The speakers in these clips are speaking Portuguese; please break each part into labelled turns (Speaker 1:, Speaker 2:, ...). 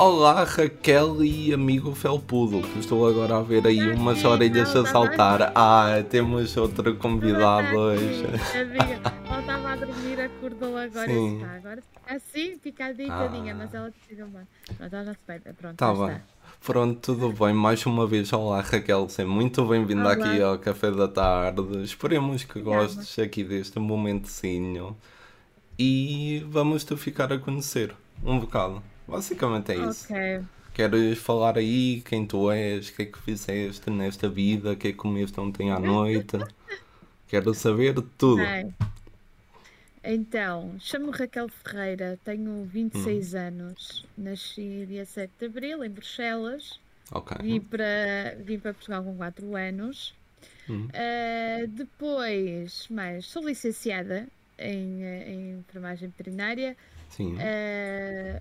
Speaker 1: Olá Raquel e amigo Felpudo, que estou agora a ver aí umas orelhas a saltar. Ah, temos outro convidado hoje.
Speaker 2: Ela estava a dormir, acordou agora Sim. está. Agora assim, fica deitadinha, ah. mas ela decidiu bem. Mas ela se vai, pronto.
Speaker 1: Tá bem. Está. Pronto, tudo bem. Mais uma vez, olá Raquel, seja muito bem-vinda aqui ao Café da Tarde. Esperemos que gostes aqui deste momentozinho e vamos te ficar a conhecer um bocado. Basicamente é isso.
Speaker 2: Ok.
Speaker 1: Queres falar aí quem tu és, o que é que fizeste nesta vida, o que é que comeste ontem à noite? Quero saber tudo. Okay.
Speaker 2: Então, chamo-me Raquel Ferreira, tenho 26 hum. anos, nasci dia 7 de Abril em Bruxelas.
Speaker 1: Ok.
Speaker 2: Vim para, vim para Portugal com 4 anos. Hum. Uh, depois, mais, sou licenciada em, em enfermagem veterinária.
Speaker 1: Sim.
Speaker 2: Uh,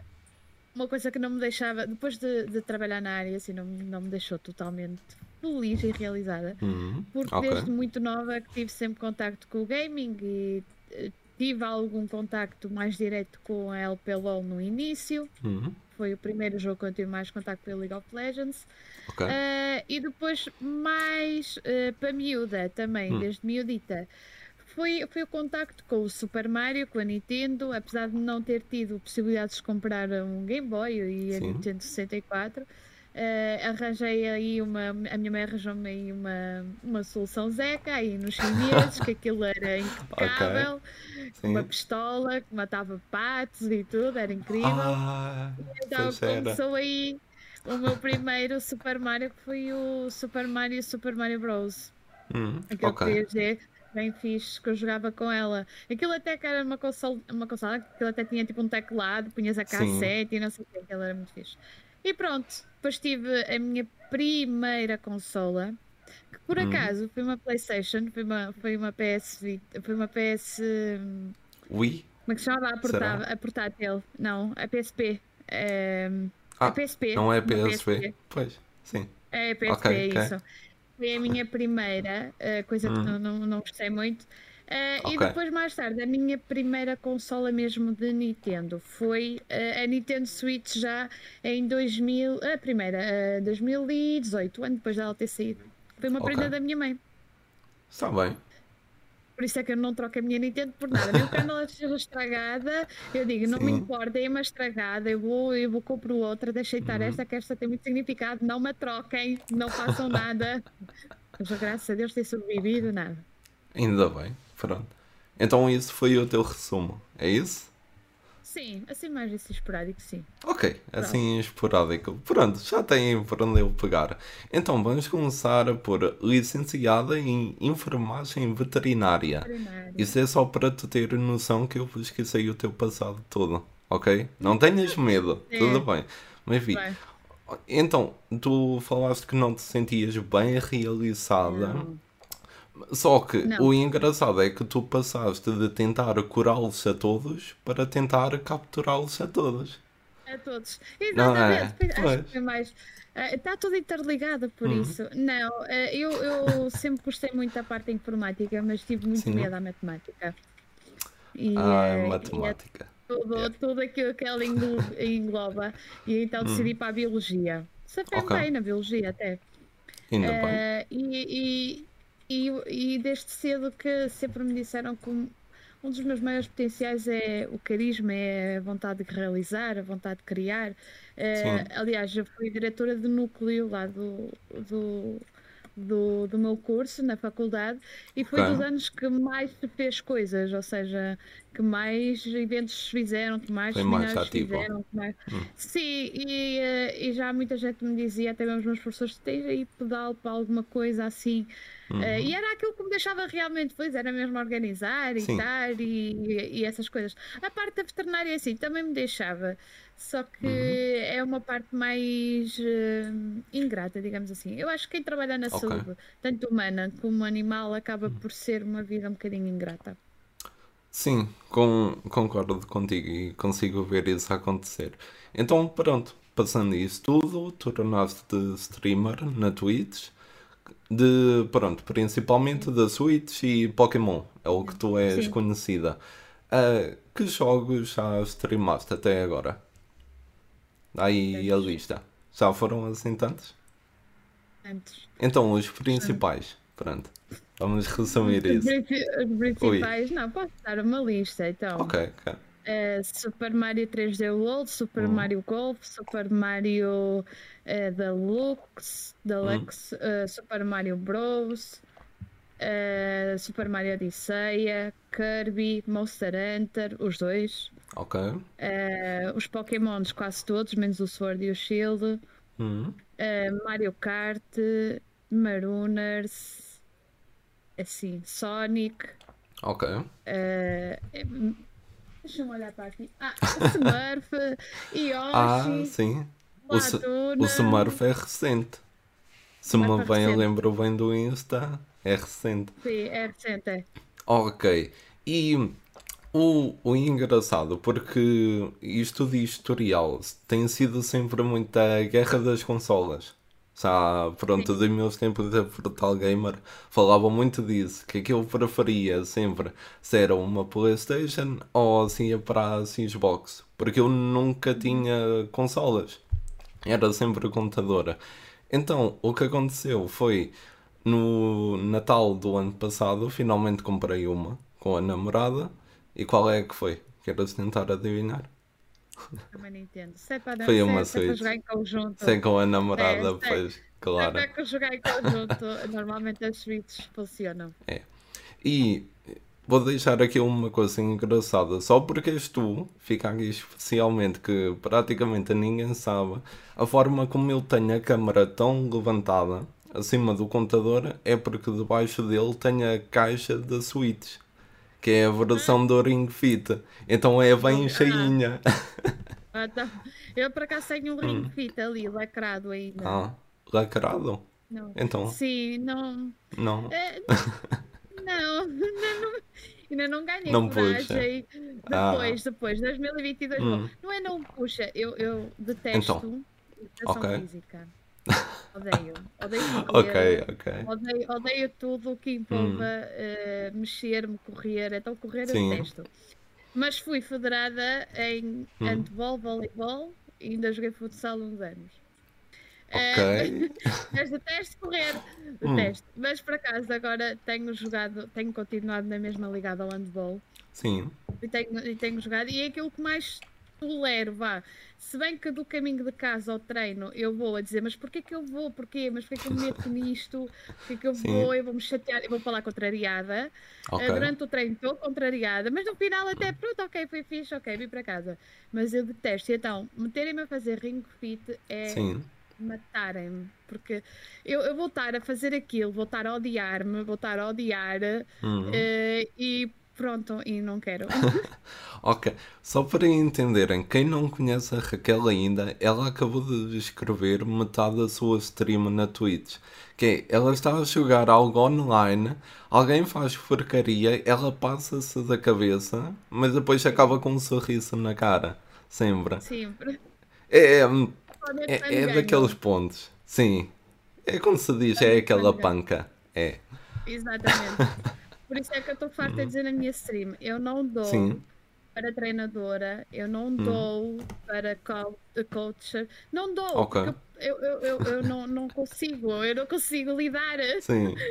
Speaker 2: uma coisa que não me deixava, depois de, de, trabalhar na área, assim, não, não me deixou totalmente feliz e realizada,
Speaker 1: uhum.
Speaker 2: porque okay. desde muito nova que tive sempre contacto com o gaming e eh, tive algum contacto mais direto com a LPLOL no início.
Speaker 1: Uhum.
Speaker 2: Foi o primeiro jogo que eu tive mais contacto com a League of Legends.
Speaker 1: Okay.
Speaker 2: Uh, e depois mais uh, para miúda também, uhum. desde miudita foi, foi o contacto com o Super Mario, com a Nintendo, apesar de não ter tido possibilidades de comprar um Game Boy e a Sim. Nintendo 64. Uh, eh, arranjei aí uma. A minha mãe arranjou-me aí uma, uma solução Zeca aí nos chineses, que aquilo era impecável, okay. uma pistola que matava patos e tudo, era incrível.
Speaker 1: Ah,
Speaker 2: então começou aí o meu primeiro Super Mario, que foi o Super Mario Super Mario Bros.
Speaker 1: Hum,
Speaker 2: Aquele okay. que dizer bem fixe que eu jogava com ela. Aquilo até que era uma consola, uma consola aquilo até tinha tipo um teclado, punhas a cassete Sim. e não sei o que, aquilo era muito fixe. E pronto, depois tive a minha primeira consola, que por hum. acaso foi uma Playstation, foi uma, foi uma PS foi uma PS
Speaker 1: Wii?
Speaker 2: Como é que se chama? A, portátil, a portátil. Não, a PSP. É,
Speaker 1: ah,
Speaker 2: a PSP.
Speaker 1: Não é PSP. PSP. Pois, sim.
Speaker 2: É a PSP, okay, isso. Okay. Foi a minha primeira, uh, coisa que hum. não, não, não gostei muito. Uh, okay. E depois, mais tarde, a minha primeira consola mesmo de Nintendo foi uh, a Nintendo Switch já em 2000, a primeira, uh, 2018, ano depois dela ter saído. Foi uma okay. prenda da minha mãe.
Speaker 1: Está bem.
Speaker 2: Por isso é que eu não troco a minha Nintendo por nada. Mesmo quando ela esteja estragada, eu digo, não Sim. me importa, é uma estragada, eu vou, eu vou comprar outra, deixei estar uhum. esta, que esta tem muito significado, não me troquem, não façam nada. Mas graças a Deus tem sobrevivido, nada.
Speaker 1: Ainda bem, pronto. Então isso foi o teu resumo, é isso?
Speaker 2: Sim, assim mais assim esporádico, sim.
Speaker 1: Ok, assim esporádico. Pronto, já têm por onde eu pegar. Então vamos começar por licenciada em enfermagem veterinária. veterinária. Isso é só para te ter noção que eu pesquisei o teu passado todo, ok? Não tenhas medo, tudo bem. Mas vi. Então, tu falaste que não te sentias bem realizada. Não só que não. o engraçado é que tu passaste de tentar curá-los a todos para tentar capturá-los a todos.
Speaker 2: A todos. Exatamente. Não é? Acho que é mais. Está tudo interligado por uhum. isso. Não, eh, eu, eu sempre gostei muito da parte informática, mas tive muito Sim. medo da matemática.
Speaker 1: E, ah, é matemática.
Speaker 2: E é tudo, yeah. tudo aquilo que ela engloba. E então decidi uhum. para a biologia. Safei okay. bem na biologia até.
Speaker 1: Ainda uh, bem. Eh,
Speaker 2: e, e, e desde cedo que sempre me disseram que um, dos meus maiores potenciais é o carisma, é a vontade de realizar, a vontade de criar. Uh, aliás, eu fui diretora de núcleo lá do, do, do, do meu curso na faculdade e foi okay. dos anos que mais se fez coisas, ou seja, que mais eventos se fizeram, que mais
Speaker 1: se
Speaker 2: fizeram. Mais... Hum. Sim, e, eh, e já muita gente me dizia, até mesmo os meus professores, esteja aí pedal para alguma coisa assim. Uhum. Uh, e era aquilo que me deixava realmente feliz, era mesmo organizar e estar e, e, essas coisas. A parte da veterinária, assim, também me deixava, só que uhum. é uma parte mais uh, ingrata, digamos assim. Eu acho que quem trabalha na okay. saúde, tanto humana como animal, acaba uhum. por ser uma vida um bocadinho ingrata.
Speaker 1: Sim, com, concordo contigo e consigo ver isso acontecer. Então, pronto, passando isso tudo, tornaste streamer na Twitch de, pronto, principalmente da Switch e Pokémon, é o que tu és Sim. conhecida. Uh, que jogos já streamaste até agora? Aí a lista. Já foram assim tantos?
Speaker 2: Tantos.
Speaker 1: Então, os principais. Pronto. Vamos resumir isso.
Speaker 2: Os principais, Ui. não, posso dar uma lista então.
Speaker 1: Ok, ok.
Speaker 2: Uh, Super Mario 3D World, Super hum. Mario Golf, Super Mario uh, Deluxe, Deluxe hum. uh, Super Mario Bros, Super Mario Odisseia, Kirby, Monster Hunter, os dois.
Speaker 1: Ok.
Speaker 2: os Pokémons quase todos, menos o Sword e o Shield.
Speaker 1: Hum.
Speaker 2: Mario Kart, Marooners, assim, Sonic.
Speaker 1: Ok.
Speaker 2: Uh, Deixa-me olhar para aqui. Ah, Smurf, Yoshi.
Speaker 1: Ah, sim. O, o Smurf é recente. Se me bem lembro bem do Insta, é recente.
Speaker 2: Sim, é recente. É.
Speaker 1: Ok. E o, o engraçado, porque isto de historial tem sido sempre muita guerra das consolas. Já, pronto, dos meus tempos de Portal Gamer falavam muito disso, que aquilo preferia sempre se era uma Playstation ou se ia para a Xbox, porque eu nunca tinha consolas, era sempre computadora. Então, o que aconteceu foi, no Natal do ano passado, finalmente comprei uma com a namorada, e qual é que foi? Queres tentar adivinhar?
Speaker 2: Também não entendo. Se é para,
Speaker 1: Foi uma
Speaker 2: se é para jogar em conjunto.
Speaker 1: Sem com a namorada, é, pois, claro.
Speaker 2: Se é para jogar em conjunto, normalmente as suítes funcionam.
Speaker 1: É. E vou deixar aqui uma coisa engraçada, só porque és tu, fica aqui especialmente que praticamente ninguém sabe, a forma como eu tenho a câmera tão levantada acima do computador é porque debaixo dele tem a caixa da suítes que é a versão do Ring Fit. Então é bem ah. cheinha.
Speaker 2: Ah, tá. Eu por acaso tenho um Ring hum. Fit ali, lacrado ainda.
Speaker 1: Ah, lacrado?
Speaker 2: Não.
Speaker 1: Então.
Speaker 2: Sim, não.
Speaker 1: Não.
Speaker 2: É, não, ainda não, ainda não ganhei não coragem. Puxa. Depois, ah. depois, 2022. Hum. Não é não puxa, eu, eu detesto então. educação okay. física. Odeio. Odeio correr.
Speaker 1: Ok, ok.
Speaker 2: Odeio, odeio tudo o que envolva hum. uh, mexer-me, correr. Então correr Sim. eu detesto. Mas fui federada em hum. handball, voleibol e ainda joguei futsal uns anos.
Speaker 1: Ok. Uh,
Speaker 2: mas detesto correr. Hum. Detesto. Hum. Mas por acaso agora tenho jogado, tenho continuado na mesma ligada ao handball.
Speaker 1: Sim.
Speaker 2: E tenho, e tenho jogado. E é aquilo que mais tolero, vá. Se bem que do caminho de casa ao treino eu vou a dizer, mas porquê que eu vou? Porquê? Mas porquê que eu me meto nisto? Porquê que eu Sim. vou? Eu vou me chatear, eu vou falar contrariada. Okay. Durante o treino estou contrariada, mas no final até pronto, ok, foi fixe, ok, vim para casa. Mas eu detesto. Então, meterem-me a fazer ring fit é. matarem-me, porque eu, eu vou estar a fazer aquilo, vou estar a odiar-me, vou estar a odiar
Speaker 1: uhum.
Speaker 2: uh, e Pronto, e não quero.
Speaker 1: ok, só para entenderem, quem não conhece a Raquel ainda, ela acabou de escrever metade da sua stream na Twitch. Que é, ela está a jogar algo online, alguém faz porcaria, ela passa-se da cabeça, mas depois acaba com um sorriso na cara. Sempre.
Speaker 2: Sempre.
Speaker 1: É, é, é, é daqueles pontos. Sim. É como se diz, é aquela panca. É.
Speaker 2: Exatamente. Por isso é que eu estou farta de dizer na minha stream. Eu não dou Sim. para treinadora, eu não hum. dou para coach, não dou. Okay. Eu, eu, eu, eu não, não consigo, eu não consigo lidar.
Speaker 1: Sim.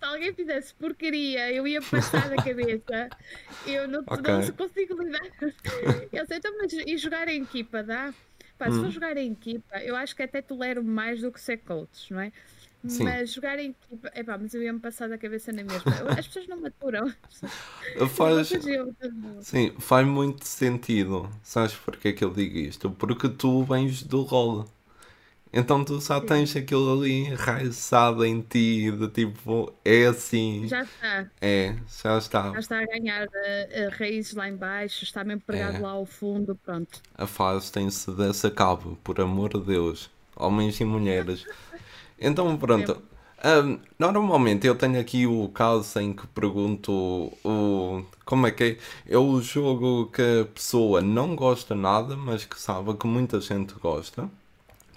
Speaker 2: Se alguém fizesse porcaria, eu ia passar da cabeça. Eu não, okay. não consigo lidar. Eu sei, então, mas e jogar em equipa, dá? Pá, hum. Se for jogar em equipa, eu acho que até tolero mais do que ser coach, não é? Sim. Mas jogar em equipa, epá, mas eu ia-me passar da cabeça na mesma. As pessoas não maturam.
Speaker 1: Faz, sim, faz muito sentido. Sabes porque é que eu digo isto? Porque tu vens do rol. Então tu só sim. tens aquilo ali enraizado em ti, de tipo, é assim.
Speaker 2: Já está.
Speaker 1: É, já está.
Speaker 2: Já está a ganhar uh, raízes lá em baixo, está mesmo pregado é. lá ao fundo, pronto.
Speaker 1: A fase tem-se dessa cabo, por amor de Deus. Homens e mulheres. Então pronto. Um, normalmente eu tenho aqui o caso em que pergunto o, como é que é? É o jogo que a pessoa não gosta nada, mas que sabe que muita gente gosta.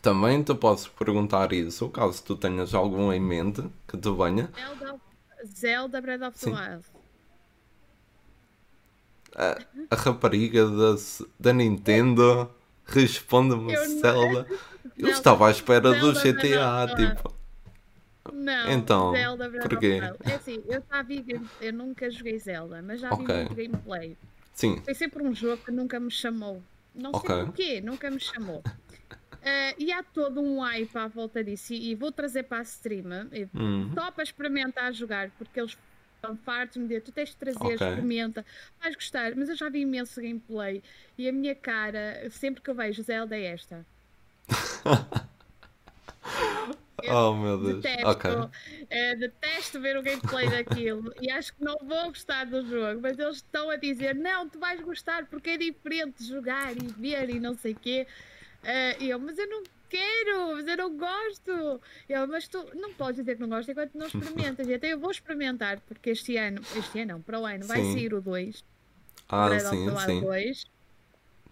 Speaker 1: Também te posso perguntar isso, caso tu tenhas algum em mente que te venha.
Speaker 2: Zelda, Zelda Breath of the Wild.
Speaker 1: A, a rapariga da, da Nintendo. Responde-me, Zelda. Eu estava à espera Zelda do GTA, tipo.
Speaker 2: Não, então, Zelda porquê? É assim, eu já vi, eu nunca joguei Zelda, mas já vi muito gameplay.
Speaker 1: Sim.
Speaker 2: Foi sempre um jogo que nunca me chamou. Não sei okay. porquê, nunca me chamou. Uh, e há todo um hype à volta disso. E, e vou trazer para a stream uhum. só para experimentar jogar, porque eles estão fartos me dizer: tu tens de trazer, okay. experimenta, vais gostar. Mas eu já vi imenso gameplay e a minha cara, sempre que eu vejo Zelda, é esta.
Speaker 1: oh meu Deus. Detesto, okay.
Speaker 2: uh, detesto ver o gameplay daquilo e acho que não vou gostar do jogo, mas eles estão a dizer: não, tu vais gostar porque é diferente jogar e ver e não sei o quê. Uh, eu, mas eu não quero, mas eu não gosto. Eu, mas tu não podes dizer que não gostas enquanto não experimentas. E até eu vou experimentar, porque este ano, este ano não, para o ano, vai sim. sair o 2.
Speaker 1: Ah, sim, sim.
Speaker 2: 2.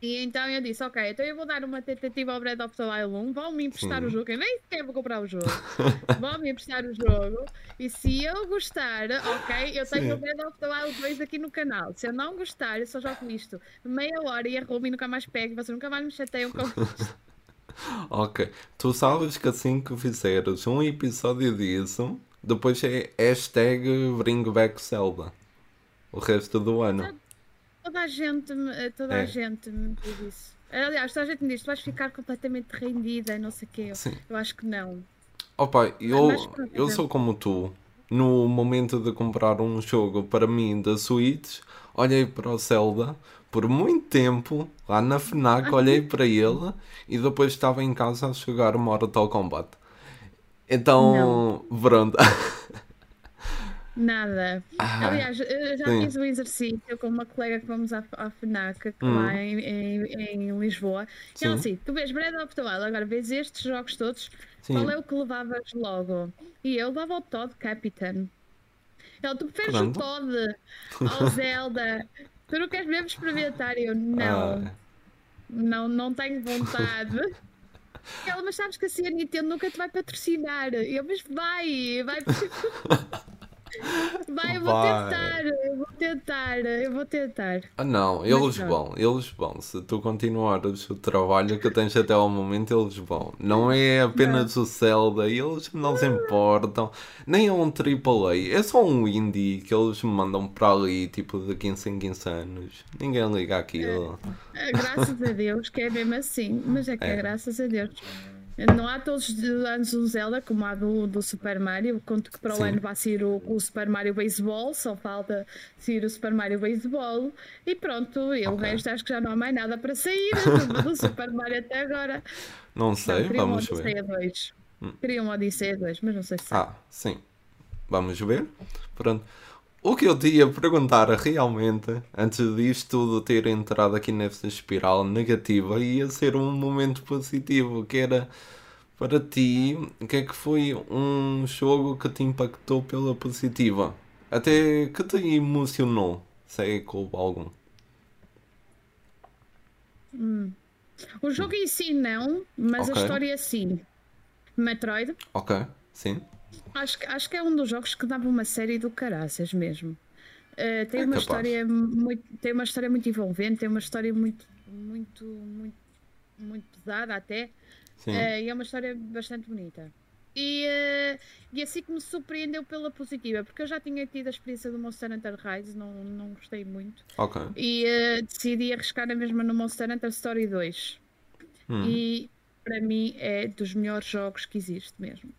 Speaker 2: E então eu disse, ok, então eu vou dar uma tentativa ao Breath of the Wild 1, vão-me emprestar sim. o jogo, eu nem sequer vou comprar o jogo, vão-me emprestar o jogo, e se eu gostar, ok, eu tenho sim. o Breath of the Wild 2 aqui no canal, se eu não gostar, eu só jogo isto meia hora e arrumo e nunca mais pego, vocês nunca mais me chateiam com isto.
Speaker 1: ok, tu sabes que assim que fizeres um episódio disso, depois é hashtag Bring Back Zelda, o resto do ano.
Speaker 2: Toda a gente, toda é. a gente me diz isso. Aliás, toda a gente me diz: tu vais ficar completamente rendida, não sei o quê. Sim. Eu acho que não.
Speaker 1: Opa, eu, eu sou como tu. No momento de comprar um jogo para mim da Switch, olhei para o Zelda por muito tempo, lá na FNAC, olhei para ele e depois estava em casa a jogar Mortal Kombat. Então, não. pronto.
Speaker 2: Nada. Ah, Aliás, eu já sim. fiz um exercício com uma colega que vamos à, à FNAC hum. lá em, em, em Lisboa. E ela assim: tu vês Breath of the Wild, agora vês estes jogos todos, sim. qual é o que levavas logo? E eu levava o Todd Captain. Ela, tu preferes Pronto. o Todd ao Zelda? tu não queres mesmo experimentar? Eu, não. Ah. Não, não tenho vontade. Ela, mas sabes que assim a Nintendo nunca te vai patrocinar. Eu, mas vai, vai. Vai, eu vou Vai. tentar, eu vou tentar, eu vou tentar.
Speaker 1: Ah, não, eles vão, eles vão. Se tu continuares o trabalho que tens até ao momento, eles vão. Não é apenas não. o Zelda, eles não se importam. Nem é um AAA, é só um indie que eles me mandam para ali, tipo de 15 em 15 anos. Ninguém liga aquilo.
Speaker 2: É, é, graças a Deus que é mesmo assim, mas é que é, é graças a Deus. Não há todos os anos um Zelda como há do, do Super Mario. Conto que para o ano vai ser o, o, Super Mario Baseball, só falta ser o Super Mario Baseball. E pronto, e okay. o resto acho que já não há mais nada para sair do, Super Mario até agora.
Speaker 1: Não sei, não, vamos ver. Odisseia
Speaker 2: 2. Hum. Queria uma Odisseia 2, mas não sei se.
Speaker 1: Ah, sim. Vamos ver. Pronto. O que eu te ia perguntar realmente, antes disto tudo ter entrado aqui nessa espiral negativa, ia ser um momento positivo, que era para ti, o que é que foi um jogo que te impactou pela positiva? Até que te emocionou, se é que houve algum?
Speaker 2: Hum. O jogo em si não, mas okay. a história sim. Metroid.
Speaker 1: Ok, sim.
Speaker 2: Acho, acho que é um dos jogos que dava uma série do caraças mesmo. Uh, tem, é uma história muito, tem uma história muito envolvente, tem uma história muito, muito, muito, muito pesada até. Uh, e é uma história bastante bonita. E, uh, e assim que me surpreendeu pela positiva, porque eu já tinha tido a experiência do Monster Hunter Rise, não, não gostei muito.
Speaker 1: Okay.
Speaker 2: E decidi arriscar a mesma no Monster Hunter Story 2. Hum. E para mim é dos melhores jogos que existe mesmo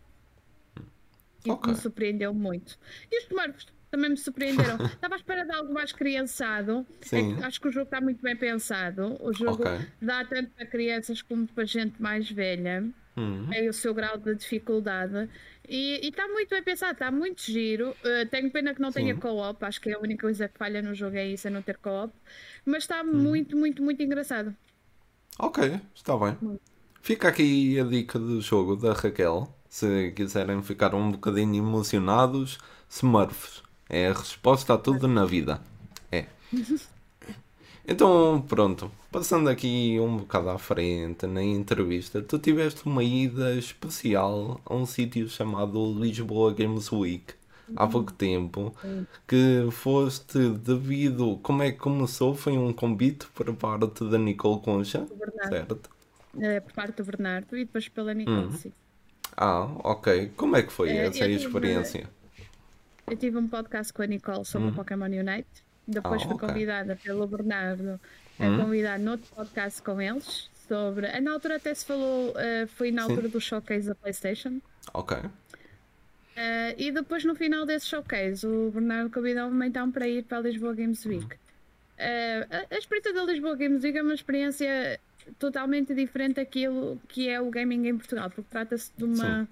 Speaker 2: e okay. me surpreendeu muito. E os Smurfs também me surpreenderam. Estava à espera de algo mais criançado. É acho que o jogo está muito bem pensado. O jogo okay. dá tanto para crianças como para gente mais velha. Uhum. É o seu grau de dificuldade. E, está muito bem pensado, está muito giro. Uh, tenho pena que não Sim. tenha co-op. Acho que é a única coisa que falha no jogo é isso, é não ter co-op. Mas está uhum. muito, muito, muito engraçado.
Speaker 1: Ok, está bem. Fica aqui a dica do jogo da Raquel. Se quiserem ficar um bocadinho emocionados, Smurfs. É a resposta a tudo na vida. É. Então, pronto. Passando aqui um bocado à frente na entrevista, tu tiveste uma ida especial a um sítio chamado Lisboa Games Week. há pouco tempo que foste devido. Como é que começou? Foi um convite por parte da Nicole Concha, certo?
Speaker 2: É, por parte do Bernardo e depois pela Nicole, hum. sim.
Speaker 1: Ah, ok. Como é que foi essa experiência? Tive,
Speaker 2: eu tive um podcast com a Nicole sobre hum. o Pokémon Unite. Depois ah, fui okay. convidada pelo Bernardo a hum. convidar noutro podcast com eles sobre. Na altura até se falou, uh, foi na altura Sim. do showcase da PlayStation.
Speaker 1: Ok.
Speaker 2: Uh, e depois no final desse showcase, o Bernardo convidou-me então para ir para a Lisboa Games Week. Uh, a, a experiência da Lisboa Games Week é uma experiência totalmente diferente daquilo que é o gaming em Portugal, porque trata-se de uma.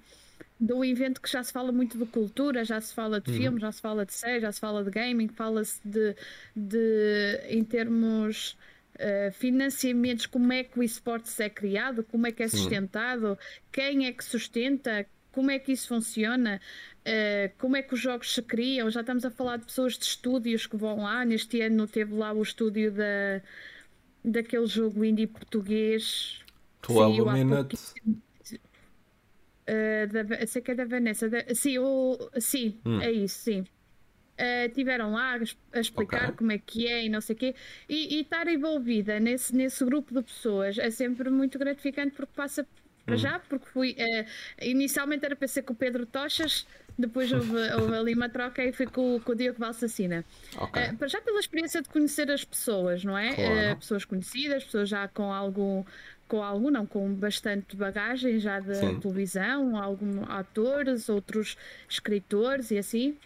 Speaker 2: de um evento que já se fala muito de cultura, já se fala de uhum. filmes, já se fala de séries, já se fala de gaming, fala-se de, de em termos uh, financiamentos, como é que o esportes é criado, como é que é sustentado, Sim. quem é que sustenta, como é que isso funciona, uh, como é que os jogos se criam. Já estamos a falar de pessoas de estúdios que vão lá. Neste ano teve lá o estúdio da, daquele jogo indie português.
Speaker 1: 12 Minutes.
Speaker 2: Uh, da, sei que é da Vanessa. Da, sim, o, sim hum. é isso, sim. Uh, tiveram lá a, explicar okay. como é que é e não sei o quê. E, e, estar envolvida nesse, nesse grupo de pessoas é sempre muito gratificante porque passa para já, porque fui. Uh, inicialmente era para ser com o Pedro Tochas, depois houve, houve ali uma troca e fui com, com o Diogo Valsacina. Okay. Uh, já pela experiência de conhecer as pessoas, não é? Claro. Uh, pessoas conhecidas, pessoas já com algum. Com algum, não, com bastante bagagem já da televisão, alguns atores, outros escritores e assim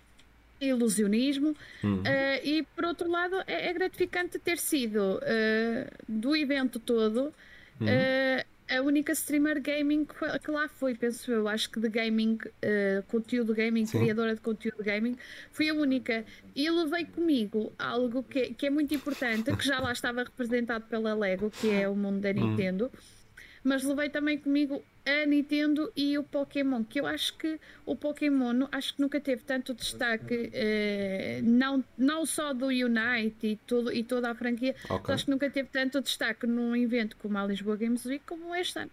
Speaker 2: ilusionismo uhum. uh, e por outro lado é, é gratificante ter sido uh, do evento todo uhum. uh, a única streamer gaming que lá foi, penso eu. Acho que de gaming, uh, conteúdo gaming, Sim. criadora de conteúdo gaming, fui a única. E levei comigo algo que, que é muito importante, que já lá estava representado pela Lego, que é o mundo da hum. Nintendo. Uhum mas levei também comigo a Nintendo e o Pokémon, que eu acho que o Pokémon acho que nunca teve tanto destaque, eh, não, não só do Unite e, tudo, e toda a franquia, okay. acho que nunca teve tanto destaque num evento como a Lisboa Games Week como este ano.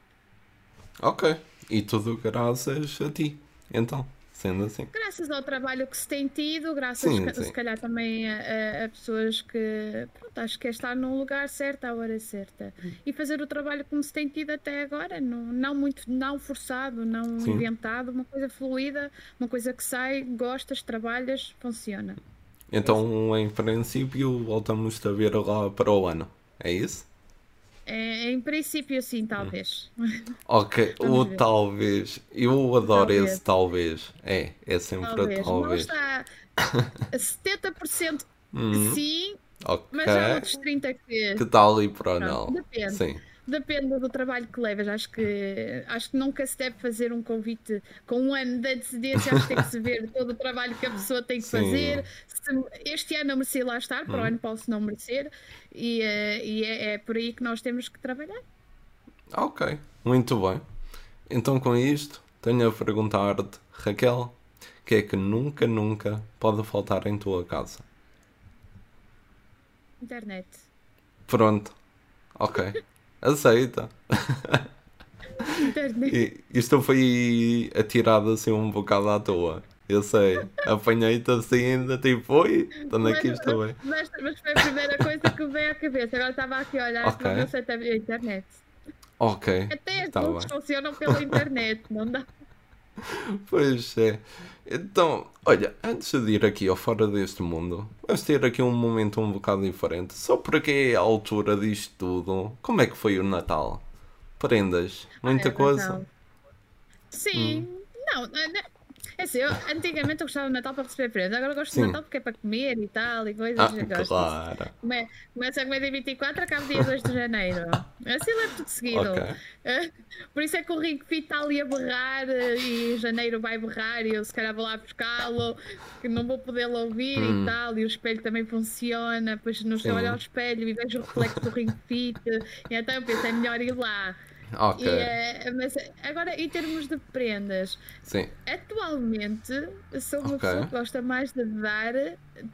Speaker 1: Ok, e tudo graças a ti, então sendo assim.
Speaker 2: Graças ao trabalho que se tem tido, graças sim, sim. se calhar também a, a, pessoas que pronto, acho que é estar no lugar certo à hora certa e fazer o trabalho como se tem tido até agora, não, não muito não forçado, não sim. inventado, uma coisa fluida, uma coisa que sai, gostas, trabalhas, funciona.
Speaker 1: Então, em princípio, voltamos a ver lá para o ano. É isso?
Speaker 2: É, em princípio, sim, talvez.
Speaker 1: Ok, o talvez. Eu adoro talvez. esse talvez. É, é sempre talvez. talvez.
Speaker 2: Não está a 70% uhum. sim, okay. mas há outros 30% que.
Speaker 1: Que está ali para não.
Speaker 2: Depende. Sim depende do trabalho que levas. Acho que, acho que nunca se deve fazer um convite com um ano de antecedência. Acho que tem que se ver todo o trabalho que a pessoa tem que Sim. fazer. Se este ano eu mereci lá estar, para o hum. ano posso não merecer. E, uh, e é, é, por aí que nós temos que trabalhar.
Speaker 1: Ok, muito bem. Então, com isto, tenho a perguntar-te, Raquel, o que é que nunca, nunca pode faltar em tua casa?
Speaker 2: Internet.
Speaker 1: Pronto. Ok. Aceita. e, isto foi atirado assim um bocado à toa. Eu sei. Apanhei-te assim ainda, tipo, oi, estando aqui estou bem.
Speaker 2: Mas, mas foi a primeira coisa que me veio à cabeça. Agora estava aqui a olhar okay. para você a internet.
Speaker 1: Ok.
Speaker 2: Até as tá funcionam pela internet, não dá?
Speaker 1: Pois é. Então, olha, antes de ir aqui ao fora deste mundo, vamos ter aqui um momento um bocado diferente. Só porque é a altura disto tudo. Como é que foi o Natal? Prendas? Muita coisa? Natal.
Speaker 2: Sim. Hum. Não, é assim, eu, antigamente eu gostava de Natal para receber prendas, agora eu gosto Sim. de Natal porque é para comer e tal e coisas.
Speaker 1: Ah, claro.
Speaker 2: Come, começa a comer dia 24, acaba dia 2 de janeiro. Assim leva tudo seguido. Okay. Uh, por isso é que o Fit está ali a berrar e janeiro vai berrar e eu se calhar vou lá buscá-lo, que não vou poder ouvir hum. e tal. E o espelho também funciona, depois não estou a olhar ao espelho e vejo o reflexo do Ring Fit. E então eu penso, é melhor ir lá.
Speaker 1: Ok.
Speaker 2: Uh, mas agora, em termos de prendas,
Speaker 1: Sim.
Speaker 2: atualmente sou uma okay. pessoa que gosta mais de dar,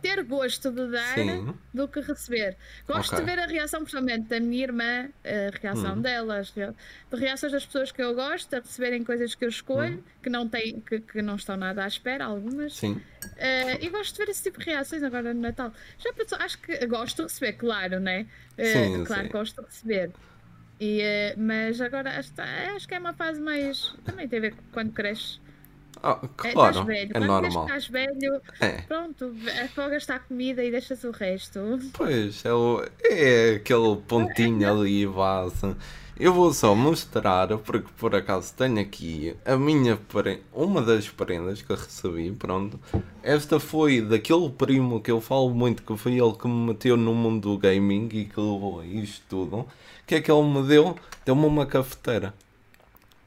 Speaker 2: ter gosto de dar Sim. do que receber. Gosto okay. de ver a reação, principalmente da minha irmã, a reação hum. delas, de reações das pessoas que eu gosto, a receberem coisas que eu escolho, hum. que, não têm, que, que não estão nada à espera, algumas.
Speaker 1: Sim.
Speaker 2: Uh, e gosto de ver esse tipo de reações agora no Natal. Já pensou, acho que gosto de receber, claro, né? Uh,
Speaker 1: sim,
Speaker 2: claro
Speaker 1: sim.
Speaker 2: que gosto de receber. E, uh, mas agora acho, acho que é uma fase mais. Também tem a ver com quando cresces.
Speaker 1: Oh, claro, velho. é
Speaker 2: Quando
Speaker 1: normal.
Speaker 2: estás velho,
Speaker 1: é.
Speaker 2: pronto, só gastar comida e deixas o resto.
Speaker 1: Pois, é, o, é aquele pontinho ali, base. Eu vou só mostrar, porque por acaso tenho aqui a minha uma das prendas que eu recebi, pronto. Esta foi daquele primo que eu falo muito, que foi ele que me meteu no mundo do gaming e que levou a isto tudo. Que é que ele me deu? Deu-me uma cafeteira.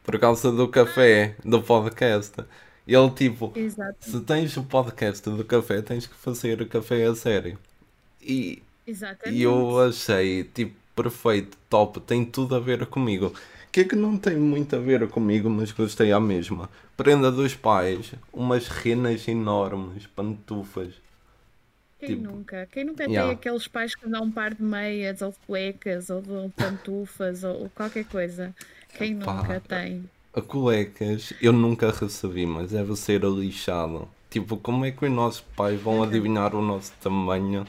Speaker 1: Por causa do café, do podcast. Ele tipo,
Speaker 2: Exato.
Speaker 1: se tens o podcast do café, tens que fazer o café a sério. E,
Speaker 2: Exatamente.
Speaker 1: e eu achei, tipo, perfeito, top, tem tudo a ver comigo. Que é que não tem muito a ver comigo, mas gostei à mesma. Prenda dos pais, umas renas enormes, pantufas.
Speaker 2: Quem tipo, nunca? Quem nunca yeah. tem aqueles pais que dão um par de meias, ou de cuecas, ou de pantufas, ou qualquer coisa? Quem Pá, nunca tem?
Speaker 1: A cuecas eu nunca recebi, mas deve ser lixado. Tipo, como é que os nossos pais vão uhum. adivinhar o nosso tamanho?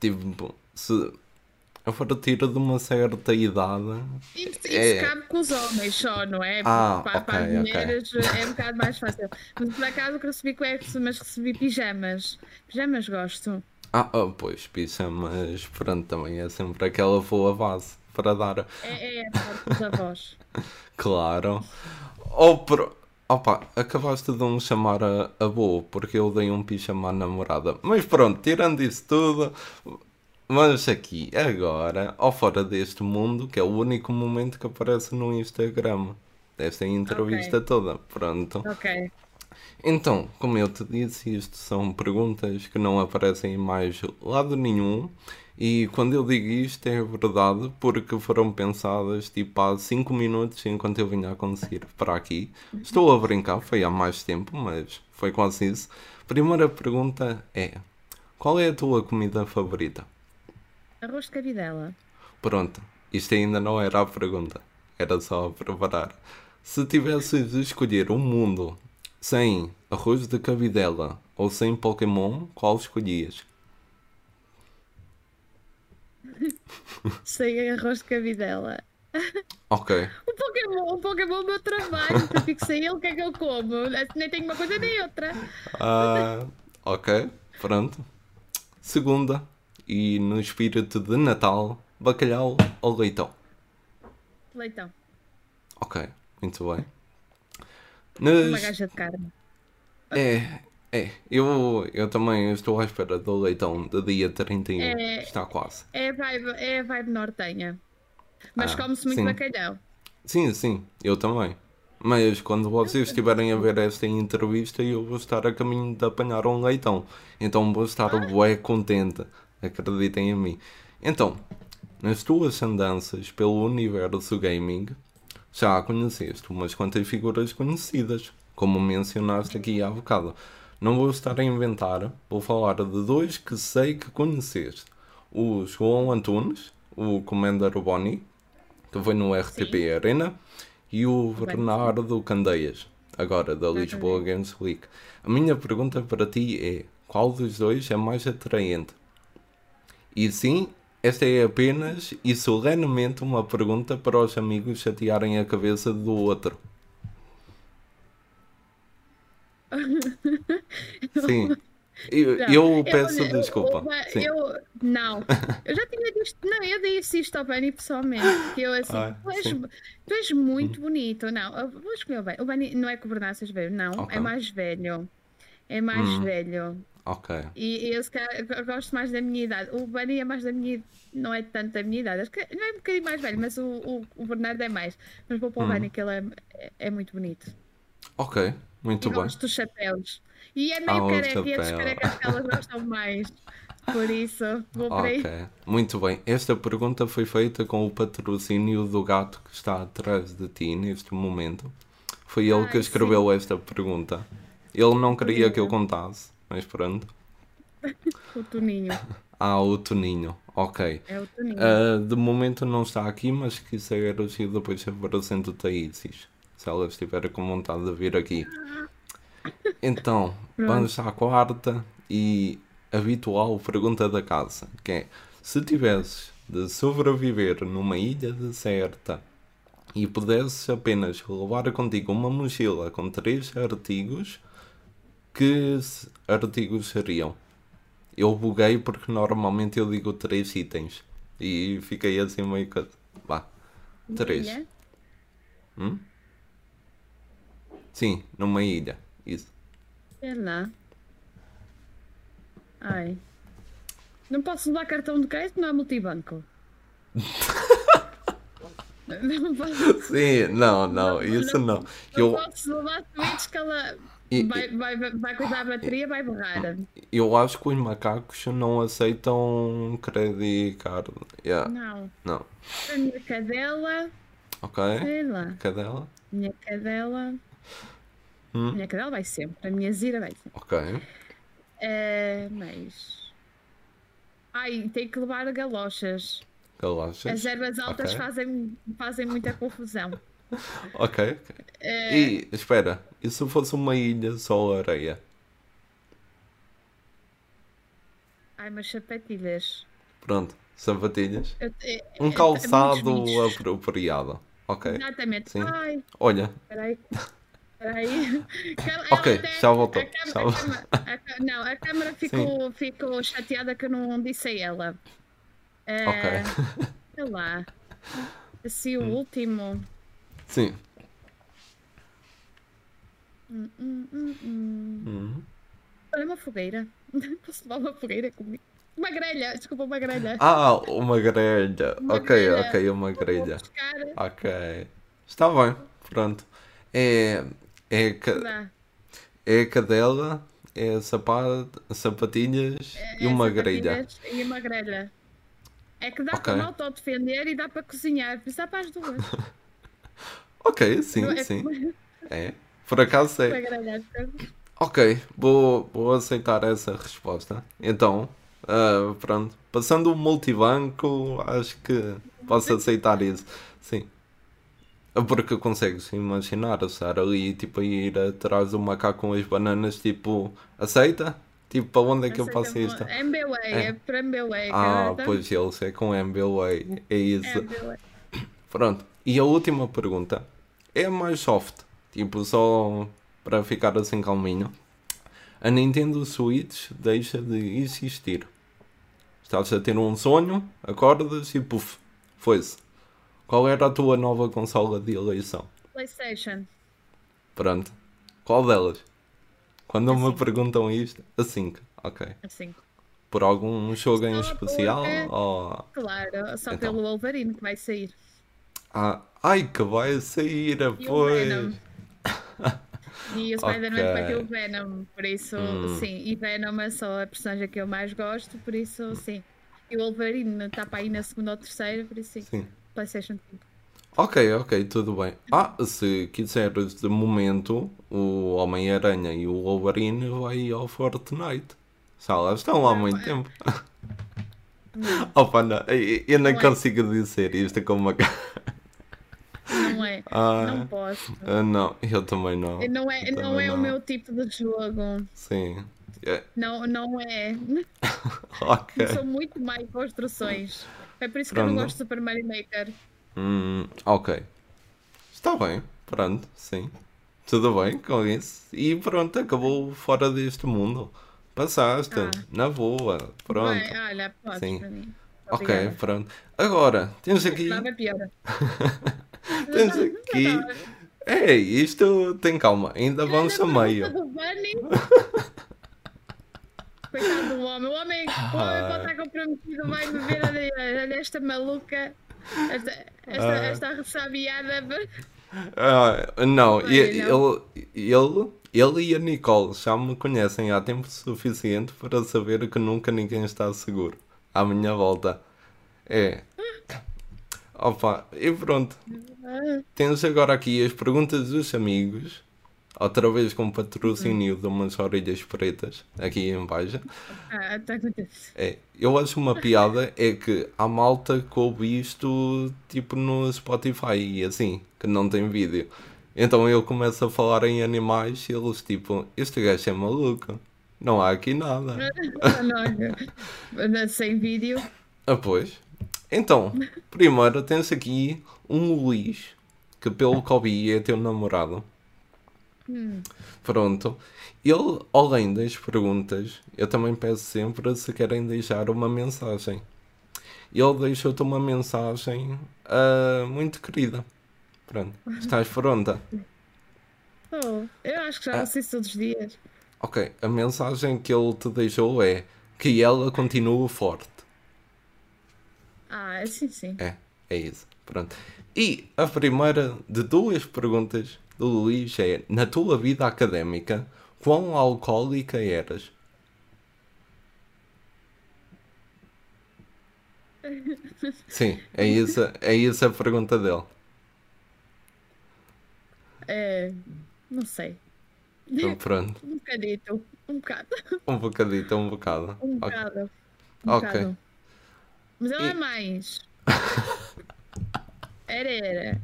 Speaker 1: Tipo, se eu for tiro de uma certa idade.
Speaker 2: Isso, isso é... cabe com os homens só, não é?
Speaker 1: Ah,
Speaker 2: para,
Speaker 1: okay,
Speaker 2: para as mulheres okay. é um bocado mais fácil. Mas por acaso que recebi cuecas, mas recebi pijamas. Pijamas gosto.
Speaker 1: Ah, oh, pois, pijamas, pronto, também é sempre aquela boa base para dar.
Speaker 2: É, é a parte avós.
Speaker 1: claro. Ou por... Opa, acabaste de me chamar a, a boa porque eu dei um pijama à namorada. Mas pronto, tirando isso tudo, mas aqui, agora, ao fora deste mundo, que é o único momento que aparece no Instagram. Desta entrevista okay. toda. Pronto.
Speaker 2: Ok.
Speaker 1: Então, como eu te disse, isto são perguntas que não aparecem em mais lado nenhum. E quando eu digo isto é verdade porque foram pensadas tipo há 5 minutos enquanto eu vinha a conseguir para aqui. Estou a brincar, foi há mais tempo, mas foi quase isso. Primeira pergunta é: qual é a tua comida favorita?
Speaker 2: Arroz de cabidela.
Speaker 1: Pronto, isto ainda não era a pergunta. Era só a preparar. Se tivesses de escolher um mundo sem arroz de cabidela ou sem Pokémon, qual escolhias?
Speaker 2: sem arroz de cabidela.
Speaker 1: Ok.
Speaker 2: O Pokémon, o Pokémon é o meu trabalho. Eu fico sem ele, o que é que eu como? Nem tenho uma coisa nem outra.
Speaker 1: Uh, ok, pronto. Segunda e no espírito de Natal, bacalhau ou leitão?
Speaker 2: Leitão.
Speaker 1: Ok, muito bem.
Speaker 2: Nas... Uma gaja de carne.
Speaker 1: É, é. Eu, eu também estou à espera do leitão do dia 31. É, Está quase.
Speaker 2: É a vibe, é vibe nortenha. Mas ah, come-se muito
Speaker 1: sim.
Speaker 2: bacalhau.
Speaker 1: Sim, sim, eu também. Mas quando vocês estiverem a ver esta entrevista, eu vou estar a caminho de apanhar um leitão. Então vou estar ah. bué contente acreditem em mim. Então, nas tuas andanças pelo universo gaming, já conheceste umas quantas figuras conhecidas, como mencionaste aqui há bocado. Não vou estar a inventar, vou falar de dois que sei que conheceste. O João Antunes, o Commander Bonnie, que foi no RTP Sim. Arena, e o Bernardo Candeias, agora da Lisboa Games Week. A minha pergunta para ti é: qual dos dois é mais atraente? E sim, esta é apenas e solenemente uma pergunta para os amigos chatearem a cabeça do outro. Sim. Eu, não, eu peço eu, desculpa.
Speaker 2: Eu, eu, não, eu já tinha dito. Não, eu disse isto ao Benny pessoalmente. Que eu assim, ah, tu, és, tu, és, muito hum. bonito. Não, vou escolher o Benny. O Benny não é o velho, não. Okay. É mais velho. É mais hum. velho.
Speaker 1: Ok.
Speaker 2: E, e eu, eu gosto mais da minha idade. O Bunny é mais da minha não é tanto da minha idade. Acho que não é um bocadinho mais velho, mas o, o, o Bernardo é mais. Mas vou para o hum. Bunny, que ele é, é muito bonito.
Speaker 1: Ok, muito
Speaker 2: e
Speaker 1: bem.
Speaker 2: Gosto dos chapéus. E é meio ah, careca, e as carecas que elas gostam mais. Por isso, vou para aí.
Speaker 1: Ok, muito bem. Esta pergunta foi feita com o patrocínio do gato que está atrás de ti neste momento. Foi ele que escreveu esta pergunta. Ele não queria que eu contasse, mas pronto.
Speaker 2: O Toninho.
Speaker 1: Ah, o Toninho. Ok.
Speaker 2: É o Toninho.
Speaker 1: Ah, de momento não está aqui, mas se quiseres ir depois apresento-te a Isis. Se ela estiver com vontade de vir aqui. Então, vamos à quarta e habitual pergunta da casa, que é se tivesses de sobreviver numa ilha deserta e pudesses apenas levar contigo uma mochila com três artigos, que artigos seriam? Eu buguei porque normalmente eu digo três itens e fiquei assim meio que. Vá, três.
Speaker 2: Ilha?
Speaker 1: Sim, numa ilha. Isso.
Speaker 2: Sei lá. Ai. Não posso levar cartão de crédito, não há multibanco. não posso,
Speaker 1: Sim, não, não, isso não.
Speaker 2: não
Speaker 1: Eu,
Speaker 2: posso levar tweets que ela vai, vai, vai cuidar da bateria, vai borrar.
Speaker 1: eu acho que os macacos não aceitam credit card. Yeah,
Speaker 2: Não.
Speaker 1: não.
Speaker 2: A minha cadela,
Speaker 1: Ok?
Speaker 2: sei lá.
Speaker 1: Cadela?
Speaker 2: Minha cadela.
Speaker 1: Hum.
Speaker 2: Minha cadela vai sempre. A minha zira vai sempre.
Speaker 1: Ok.
Speaker 2: É, mas. Ai, tem que levar galochas.
Speaker 1: Galochas.
Speaker 2: As ervas altas
Speaker 1: Ok.
Speaker 2: fazem, fazem muita confusão.
Speaker 1: Ok.
Speaker 2: É.
Speaker 1: E espera, e se fosse uma ilha só areia?
Speaker 2: Ai, mas sapatilhas.
Speaker 1: Pronto, sapatilhas.
Speaker 2: Eu- é- é-
Speaker 1: Um
Speaker 2: é
Speaker 1: calçado
Speaker 2: bichos.
Speaker 1: apropriado. Ok.
Speaker 2: Exatamente.
Speaker 1: Sim.
Speaker 2: Ai,
Speaker 1: Olha,
Speaker 2: peraí. Peraí. Ela-
Speaker 1: Ok,
Speaker 2: até-
Speaker 1: já voltou,
Speaker 2: a câmara-
Speaker 1: já
Speaker 2: a câmara- a não, a câmara ficou, ficou chateada que eu não disse a ela. É,
Speaker 1: ok.
Speaker 2: Sei lá. Assim,
Speaker 1: Hum.
Speaker 2: o último.
Speaker 1: Sim.
Speaker 2: Hum, hum, hum, hum.
Speaker 1: Hum.
Speaker 2: Olha uma fogueira. Posso levar uma fogueira comigo? Uma grelha, desculpa, uma grelha.
Speaker 1: Ah, uma grelha.
Speaker 2: Uma
Speaker 1: ok,
Speaker 2: grelha.
Speaker 1: ok, uma grelha. Ok. Está bem, pronto. É, é, ca- é a cadela, é sapato, sapatilhas e
Speaker 2: É
Speaker 1: uma grelha.
Speaker 2: E uma grelha. É que dá
Speaker 1: Ok.
Speaker 2: para autodefender e dá para cozinhar. Dá para as duas.
Speaker 1: Ok, sim,
Speaker 2: é
Speaker 1: sim.
Speaker 2: como-
Speaker 1: É. Por acaso é. Ok, vou, vou aceitar essa resposta. Então, ah, pronto. Passando o multibanco, acho que posso aceitar isso. Sim. Porque consegues imaginar estar ali, tipo, a ir atrás do macaco com as bananas, tipo, aceita? Tipo, para onde é que eu faço isto?
Speaker 2: MBWay, é,
Speaker 1: É.
Speaker 2: para MBWay.
Speaker 1: Ah, pois eles é com MBWay, é isso.
Speaker 2: MBWay.
Speaker 1: Pronto. E a última pergunta é a mais soft, tipo só para ficar assim calminho. A Nintendo Switch deixa de existir. Estás a ter um sonho, acordas e puf, foi-se. Qual era a tua nova consola de eleição?
Speaker 2: PlayStation.
Speaker 1: Pronto. Qual delas? Quando me perguntam isto, a 5. Ok.
Speaker 2: Assim.
Speaker 1: Por algum jogo em
Speaker 2: Só
Speaker 1: especial?
Speaker 2: porque-
Speaker 1: Ou...
Speaker 2: Claro, só
Speaker 1: Então.
Speaker 2: pelo Wolverine que vai sair.
Speaker 1: Ah, ai que vai sair,
Speaker 2: E
Speaker 1: pois.
Speaker 2: E o Spider-Man vai ter o. Venom, por isso,
Speaker 1: Hum.
Speaker 2: sim. E Venom é só a personagem que eu mais gosto, por isso, sim. E o Wolverine está para aí na segunda ou terceira, por isso, sim.
Speaker 1: Sim.
Speaker 2: PlayStation 5.
Speaker 1: Ok, ok, tudo bem. Ah, se quiseres de momento, o Homem-Aranha e o Wolverine vai ao Fortnite. Já lá estão há muito tempo. Opa, não, eu, eu não
Speaker 2: Não é.
Speaker 1: consigo dizer isto com uma cara.
Speaker 2: Não é?
Speaker 1: Ah,
Speaker 2: Não posso.
Speaker 1: ah, não, eu também não.
Speaker 2: Não é,
Speaker 1: Eu
Speaker 2: não
Speaker 1: também
Speaker 2: é o meu tipo de jogo.
Speaker 1: Sim. É,
Speaker 2: Não, não é.
Speaker 1: ok.
Speaker 2: São muito mais construções. É por isso que eu não
Speaker 1: Pronto.
Speaker 2: gosto de Super Mario Maker.
Speaker 1: Hum, ok. Está bem, pronto, sim. Tudo bem com isso. E pronto, acabou fora deste mundo. Passaste,
Speaker 2: Ah.
Speaker 1: na boa, pronto.
Speaker 2: Bem, olha, podes
Speaker 1: Sim.
Speaker 2: para mim.
Speaker 1: Ok,
Speaker 2: Obrigada.
Speaker 1: pronto. Agora, tens aqui.
Speaker 2: Estava pior.
Speaker 1: Tens aqui. Ei, isto tem calma, ainda vamos a meio.
Speaker 2: Coitado do homem. O homem, o homem pode estar comprometido, vai me ver. Esta maluca. Esta, esta, uh, esta ressabiada.
Speaker 1: Uh, não, ele, ele, ele, ele e a Nicole já me conhecem há tempo suficiente para saber que nunca ninguém está seguro à minha volta. É. Opa, e pronto. Temos agora aqui as perguntas dos amigos. Outra vez com patrocínio de umas orelhas pretas aqui em baixo.
Speaker 2: Ah, tá
Speaker 1: é, eu acho uma piada é que há malta que ouve isto tipo no Spotify e assim, que não tem vídeo. Então eu começo a falar em animais e eles tipo, este gajo é maluco. Não há aqui nada.
Speaker 2: não, sem vídeo.
Speaker 1: Ah, pois. Então, primeiro tens aqui um Luís, que pelo ouvi é teu namorado.
Speaker 2: Hum.
Speaker 1: Pronto. Ele, além das perguntas, eu também peço sempre se querem deixar uma mensagem. Ele deixou-te uma mensagem uh, muito querida. Pronto. Estás pronta?
Speaker 2: Oh, eu acho que já ah. todos os dias.
Speaker 1: Ok, a mensagem que ele te deixou é que ela continua forte.
Speaker 2: Ah, sim, sim.
Speaker 1: É, é isso. Pronto. E a primeira de duas perguntas do Luís é: Na tua vida académica, quão alcoólica eras? Sim, é isso, é isso a pergunta dele.
Speaker 2: É, não sei.
Speaker 1: Então, pronto.
Speaker 2: um bocadito, um bocado.
Speaker 1: Um bocadito, um bocado.
Speaker 2: Um bocado. Um ok. Bocado. Mas ela e... é mais. Era, era.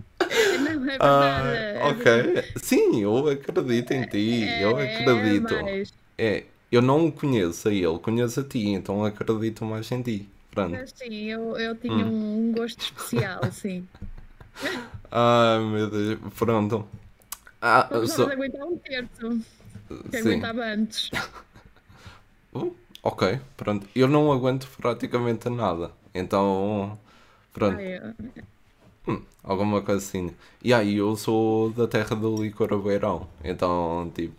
Speaker 2: Não, é
Speaker 1: verdade. Ah, ok. Sim, eu acredito em ti. É, eu acredito. É, é, eu não o conheço a ele, conheço a ti, então acredito mais em ti. Pronto.
Speaker 2: sim, eu, eu tinha hum. um gosto especial, sim.
Speaker 1: Ai meu Deus, pronto.
Speaker 2: Ah, Vamos só... aguentar um terço. Que aguentava antes.
Speaker 1: Uh, ok, pronto. Eu não aguento praticamente nada. Então, pronto. Ah, Hum, alguma coisa assim. E aí, eu sou da terra do licor beirão. Então, tipo,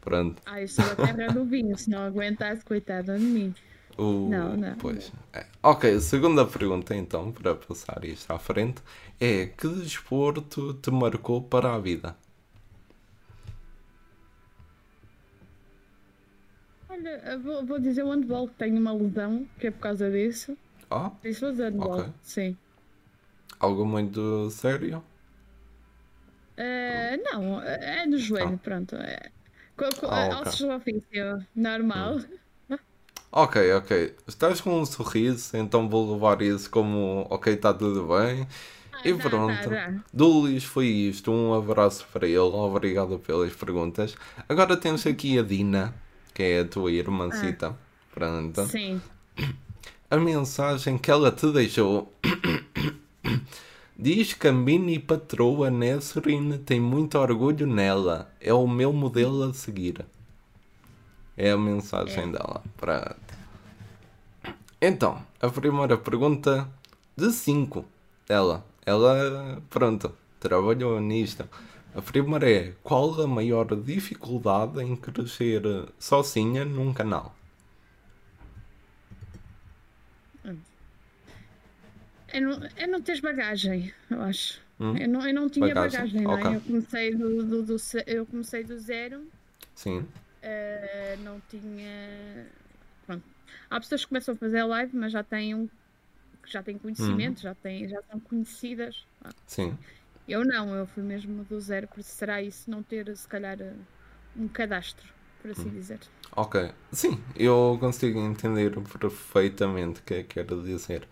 Speaker 1: pronto.
Speaker 2: Ah, eu sou da terra do vinho. Se não aguentasse, coitada de mim.
Speaker 1: Uh, não, não. Pois. É. Ok, segunda pergunta então, para passar isto à frente, é que desporto te marcou para a vida?
Speaker 2: Olha, vou, vou dizer o handball, que tenho uma lesão, que é por causa disso.
Speaker 1: Ah?
Speaker 2: Isso fazer handball, sim.
Speaker 1: Algo muito sério?
Speaker 2: Uh, não, é no joelho, ah. pronto. É. Ah, okay. ofício, normal. Hum.
Speaker 1: Ok, ok. Estás com um sorriso, então vou levar isso como ok, está tudo bem. Ah, e pronto. Tá. Do Luís foi isto. Um abraço para ele. Obrigado pelas perguntas. Agora temos aqui a Dina, que é a tua irmãcita. Ah. Pronto.
Speaker 2: Sim.
Speaker 1: A mensagem que ela te deixou Diz que a mini patroa Nesrin tem muito orgulho nela. É o meu modelo a seguir. É a mensagem é. dela. Para... Então, a primeira pergunta de 5 dela. Ela, pronto, trabalhou nisto. A primeira é: qual a maior dificuldade em crescer sozinha num canal?
Speaker 2: É não, é não teres bagagem, eu acho. Hum? Eu, não, eu não tinha bagagem, bagagem okay. não é? Eu comecei do, do, do, eu comecei do zero.
Speaker 1: Sim.
Speaker 2: Uh, não tinha. Pronto. Há pessoas que começam a fazer live, mas já têm um já têm conhecimento, hum. já, têm, já são conhecidas.
Speaker 1: Sim.
Speaker 2: Eu não, eu fui mesmo do zero, por isso será isso não ter, se calhar, um cadastro, por assim hum. dizer.
Speaker 1: Ok. Sim, eu consigo entender perfeitamente o que é que quero dizer.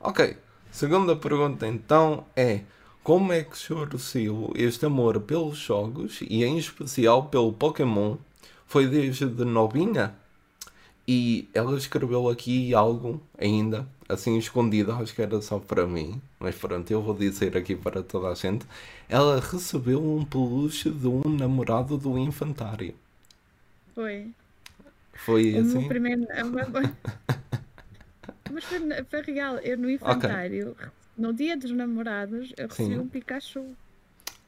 Speaker 1: Ok, Segunda pergunta então é: como é que surgiu este amor pelos jogos e em especial pelo Pokémon? Foi desde novinha? E ela escreveu aqui algo ainda, assim escondido, acho que era só para mim, mas pronto, eu vou dizer aqui para toda a gente. Ela recebeu um peluche de um namorado do infantário.
Speaker 2: Foi.
Speaker 1: Foi o assim?
Speaker 2: Primeiro, Mas foi, foi real. Eu no infantário, okay. no dia dos namorados, eu recebi Sim. um Pikachu.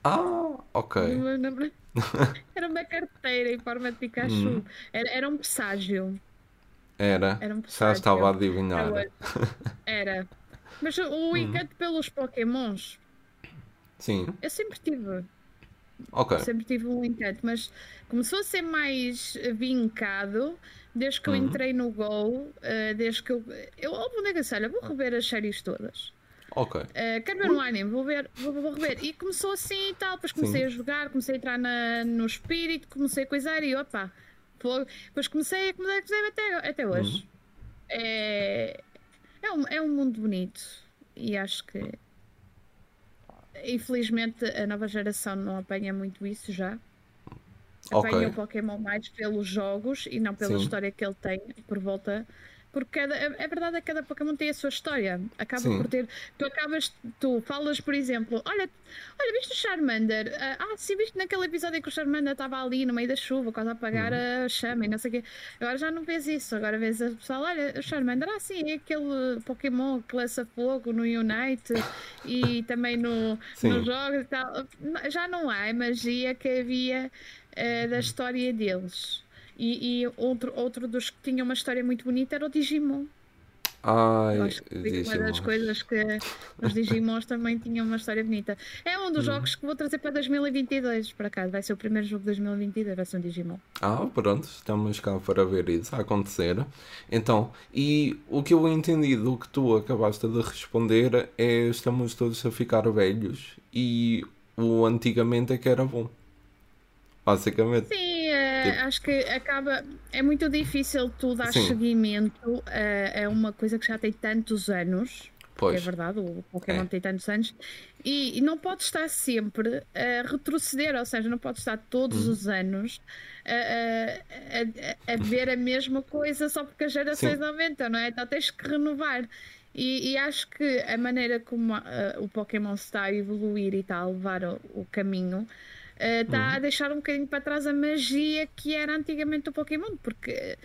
Speaker 1: Ah, ok.
Speaker 2: Era uma carteira em forma de Pikachu. Hum. Era, era um presságio.
Speaker 1: Era. Era um. Já estava a adivinhar.
Speaker 2: Era. Mas o uhum. encanto pelos Pokémons.
Speaker 1: Sim.
Speaker 2: Eu sempre tive.
Speaker 1: Ok.
Speaker 2: Sempre tive um encanto, mas começou a ser mais vincado desde que eu uhum. entrei no Go, uh, desde que eu. Eu, houve um negócio, olha, vou rever as séries todas.
Speaker 1: Ok. Uh,
Speaker 2: quero ver no anime, vou ver, vou, vou, rever. E começou assim e tal, depois comecei Sim. a jogar, comecei a entrar na, no espírito, comecei a coisar e opa, depois comecei a comecei até, até hoje. Uhum. É, é, um, é um mundo bonito e acho que infelizmente a nova geração não apanha muito isso já. Apanha okay. o Pokémon mais pelos jogos e não pela Sim. história que ele tem por volta porque cada, é verdade é que cada Pokémon tem a sua história. Acaba Sim. por ter. Tu acabas, tu falas, por exemplo, olha, olha, viste o Charmander? Ah, ah sim, viste naquele episódio em que o Charmander estava ali no meio da chuva, quase a apagar uhum. a chama e não sei o quê. Agora já não vês isso, agora vês o pessoal, olha, o Charmander, ah sim, é aquele Pokémon que lança fogo no Unite e também no, no jogo e tal. Já não há a magia que havia uh, da história deles. E, e, outro, outro dos que tinha uma história muito bonita era o Digimon.
Speaker 1: Ai,
Speaker 2: acho que uma das coisas que os Digimons também tinham uma história bonita. É um dos hum. jogos que vou trazer para 2022 para cá. Vai ser o primeiro jogo de 2022, vai ser um Digimon.
Speaker 1: Ah, pronto, estamos cá para ver isso a acontecer. Então, e o que eu entendi do que tu acabaste de responder é estamos todos a ficar velhos e o antigamente é que era bom. Basicamente.
Speaker 2: Sim, tipo... acho que acaba. É muito difícil tu dar Sim. seguimento a, a, uma coisa que já tem tantos anos. Pois. É verdade, o Pokémon é. tem tantos anos. E, e, não pode estar sempre a retroceder, ou seja, não pode estar todos uhum. os anos a, a, a, ver a mesma coisa só porque as gerações Sim. aumentam, não é? Então tens que renovar. E, e acho que a maneira como uh, o Pokémon está a evoluir e está a levar o, o caminho está uh, uhum. a deixar um bocadinho para trás a magia que era antigamente o Pokémon, porque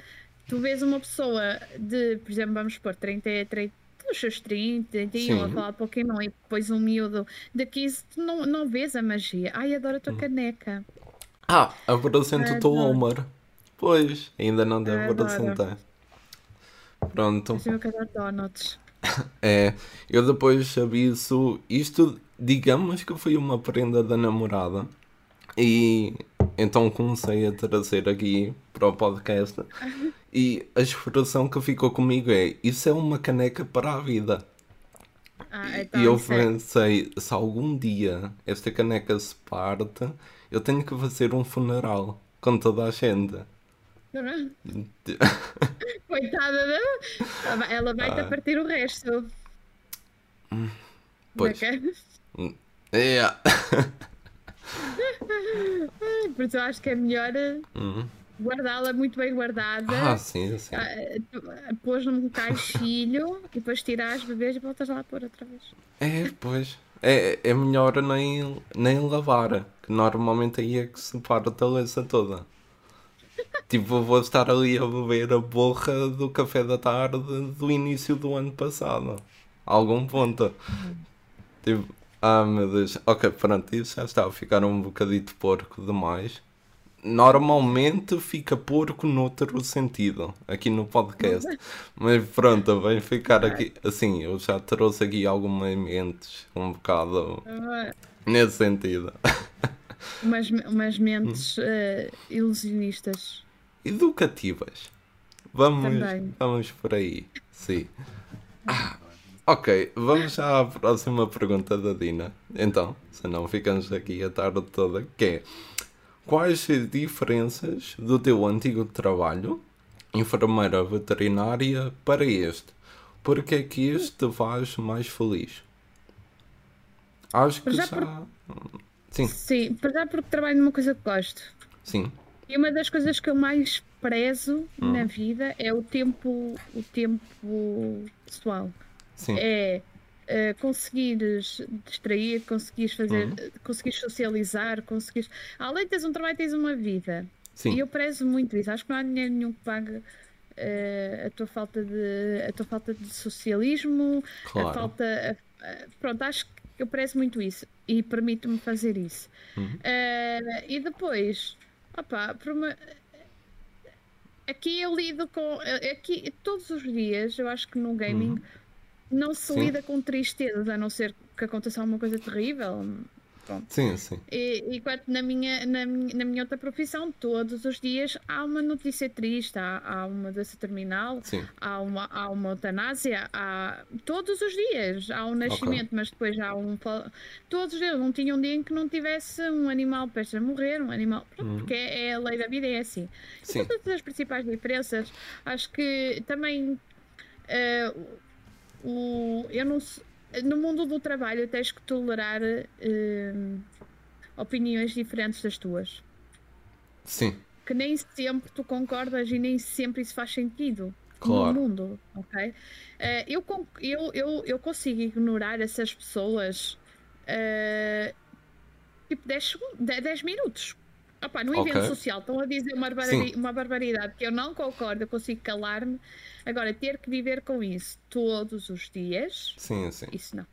Speaker 2: tu vês uma pessoa de, por exemplo, vamos pôr 30, 30 os seus 30, 31 a falar de Pokémon e depois um miúdo de 15, tu não, não vês a magia. Ai, adoro a tua uhum. caneca.
Speaker 1: Ah, apresento o teu Homer. Pois, ainda não devo apresentar. Pronto.
Speaker 2: Donuts.
Speaker 1: É, eu depois aviso. Isto, digamos que foi uma prenda da namorada. E então comecei a trazer aqui para o podcast. E a expressão que ficou comigo é: Isso é uma caneca para a vida.
Speaker 2: Ah, então
Speaker 1: e eu pensei: se algum dia esta caneca se parte, eu tenho que fazer um funeral com toda a gente.
Speaker 2: Coitada dela, ela vai-te ah. a partir o resto.
Speaker 1: Pois. É. Yeah.
Speaker 2: Por isso eu acho que é melhor uhum. guardá-la muito bem guardada.
Speaker 1: Ah, sim, sim.
Speaker 2: Uh, pôs num caixilho e depois tirar as bebês e voltas lá a pôr outra vez.
Speaker 1: É, pois. É, é melhor nem, nem lavar, que normalmente aí é que se para a taleza toda. tipo, vou estar ali a beber a borra do café da tarde do início do ano passado. A algum ponto. Tipo, ah, meu Deus. Ok, pronto, isso já está a ficar um bocadito porco demais. Normalmente fica porco noutro sentido, aqui no podcast. Mas pronto, vai ficar aqui. Assim, eu já trouxe aqui algumas mentes um bocado nesse sentido.
Speaker 2: Umas, umas mentes uh, ilusionistas.
Speaker 1: Educativas. Vamos, vamos por aí. Sim. Ah, Ok, vamos já à próxima pergunta da Dina. Então, senão ficamos aqui a tarde toda, que é quais as diferenças do teu antigo trabalho, enfermeira veterinária, para este? Porque é que este te faz mais feliz? Acho que já... já... Por... Sim.
Speaker 2: Sim, para já porque trabalho numa coisa que gosto.
Speaker 1: Sim.
Speaker 2: E uma das coisas que eu mais prezo hum. na vida é o tempo, o tempo pessoal. Sim. É uh, conseguires distrair, conseguires fazer, uhum. conseguires socializar, conseguires. Além de teres um trabalho, tens uma vida. Sim. E eu prezo muito isso. Acho que não há dinheiro nenhum que pague uh, a tua falta de a tua falta de socialismo, claro. a falta. A, a, pronto, acho que eu prezo muito isso e permite-me fazer isso. Uhum. Uh, e depois, opa, por uma, aqui eu lido com aqui todos os dias, eu acho que no gaming. Uhum não se Sim. lida com tristezas, a não ser que aconteça alguma coisa terrível. Pronto.
Speaker 1: Sim, sim.
Speaker 2: E, enquanto na minha, na, minha, na minha outra profissão, todos os dias há uma notícia triste, há, há uma doença terminal, sim. Há, uma, há uma eutanásia, há, todos os dias há um nascimento, okay. mas depois há um. Todos os dias, não tinha um dia em que não tivesse um animal prestes a morrer, um animal. Pronto, uhum. Porque é, é, a lei da vida, é assim. Sim. E todas as principais diferenças, acho que também. Uh, o, eu não no mundo do trabalho tens que tolerar uh, opiniões diferentes das tuas.
Speaker 1: Sim.
Speaker 2: Que nem sempre tu concordas e nem sempre isso faz sentido claro. no mundo, ok? Uh, eu, eu, eu, eu consigo ignorar essas pessoas uh, tipo 10, 10 minutos. Opa, no evento okay. social estão a dizer uma, barbaridade, uma barbaridade que eu não concordo, eu consigo calar-me. Agora, ter que viver com isso todos os dias,
Speaker 1: sim, sim.
Speaker 2: isso não.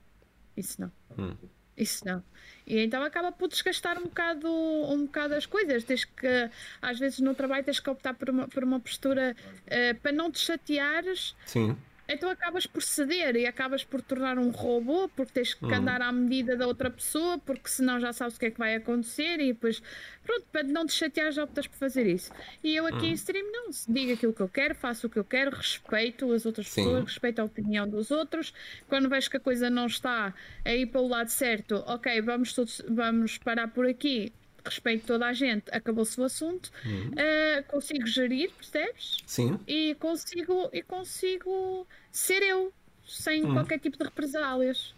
Speaker 2: Isso não. Hum. Isso não. E então acaba por desgastar um bocado, um bocado as coisas. Tens que, às vezes no trabalho, tens que optar por uma, por uma postura uh, para não te chateares.
Speaker 1: Sim
Speaker 2: então acabas por ceder e acabas por tornar um robô porque tens que uhum. andar à medida da outra pessoa, porque senão já sabes o que é que vai acontecer e depois, pronto, para não te chatear já optas por fazer isso. E eu aqui uhum. em stream não, digo aquilo que eu quero, faço o que eu quero, respeito as outras Sim. pessoas, respeito a opinião dos outros. Quando vejo que a coisa não está a ir para o lado certo, ok, vamos todos, vamos parar por aqui, respeito toda a gente, acabou-se o assunto, uhum. uh, consigo gerir, percebes?
Speaker 1: Sim.
Speaker 2: E consigo, e consigo ser eu, sem uhum. qualquer tipo de represálias.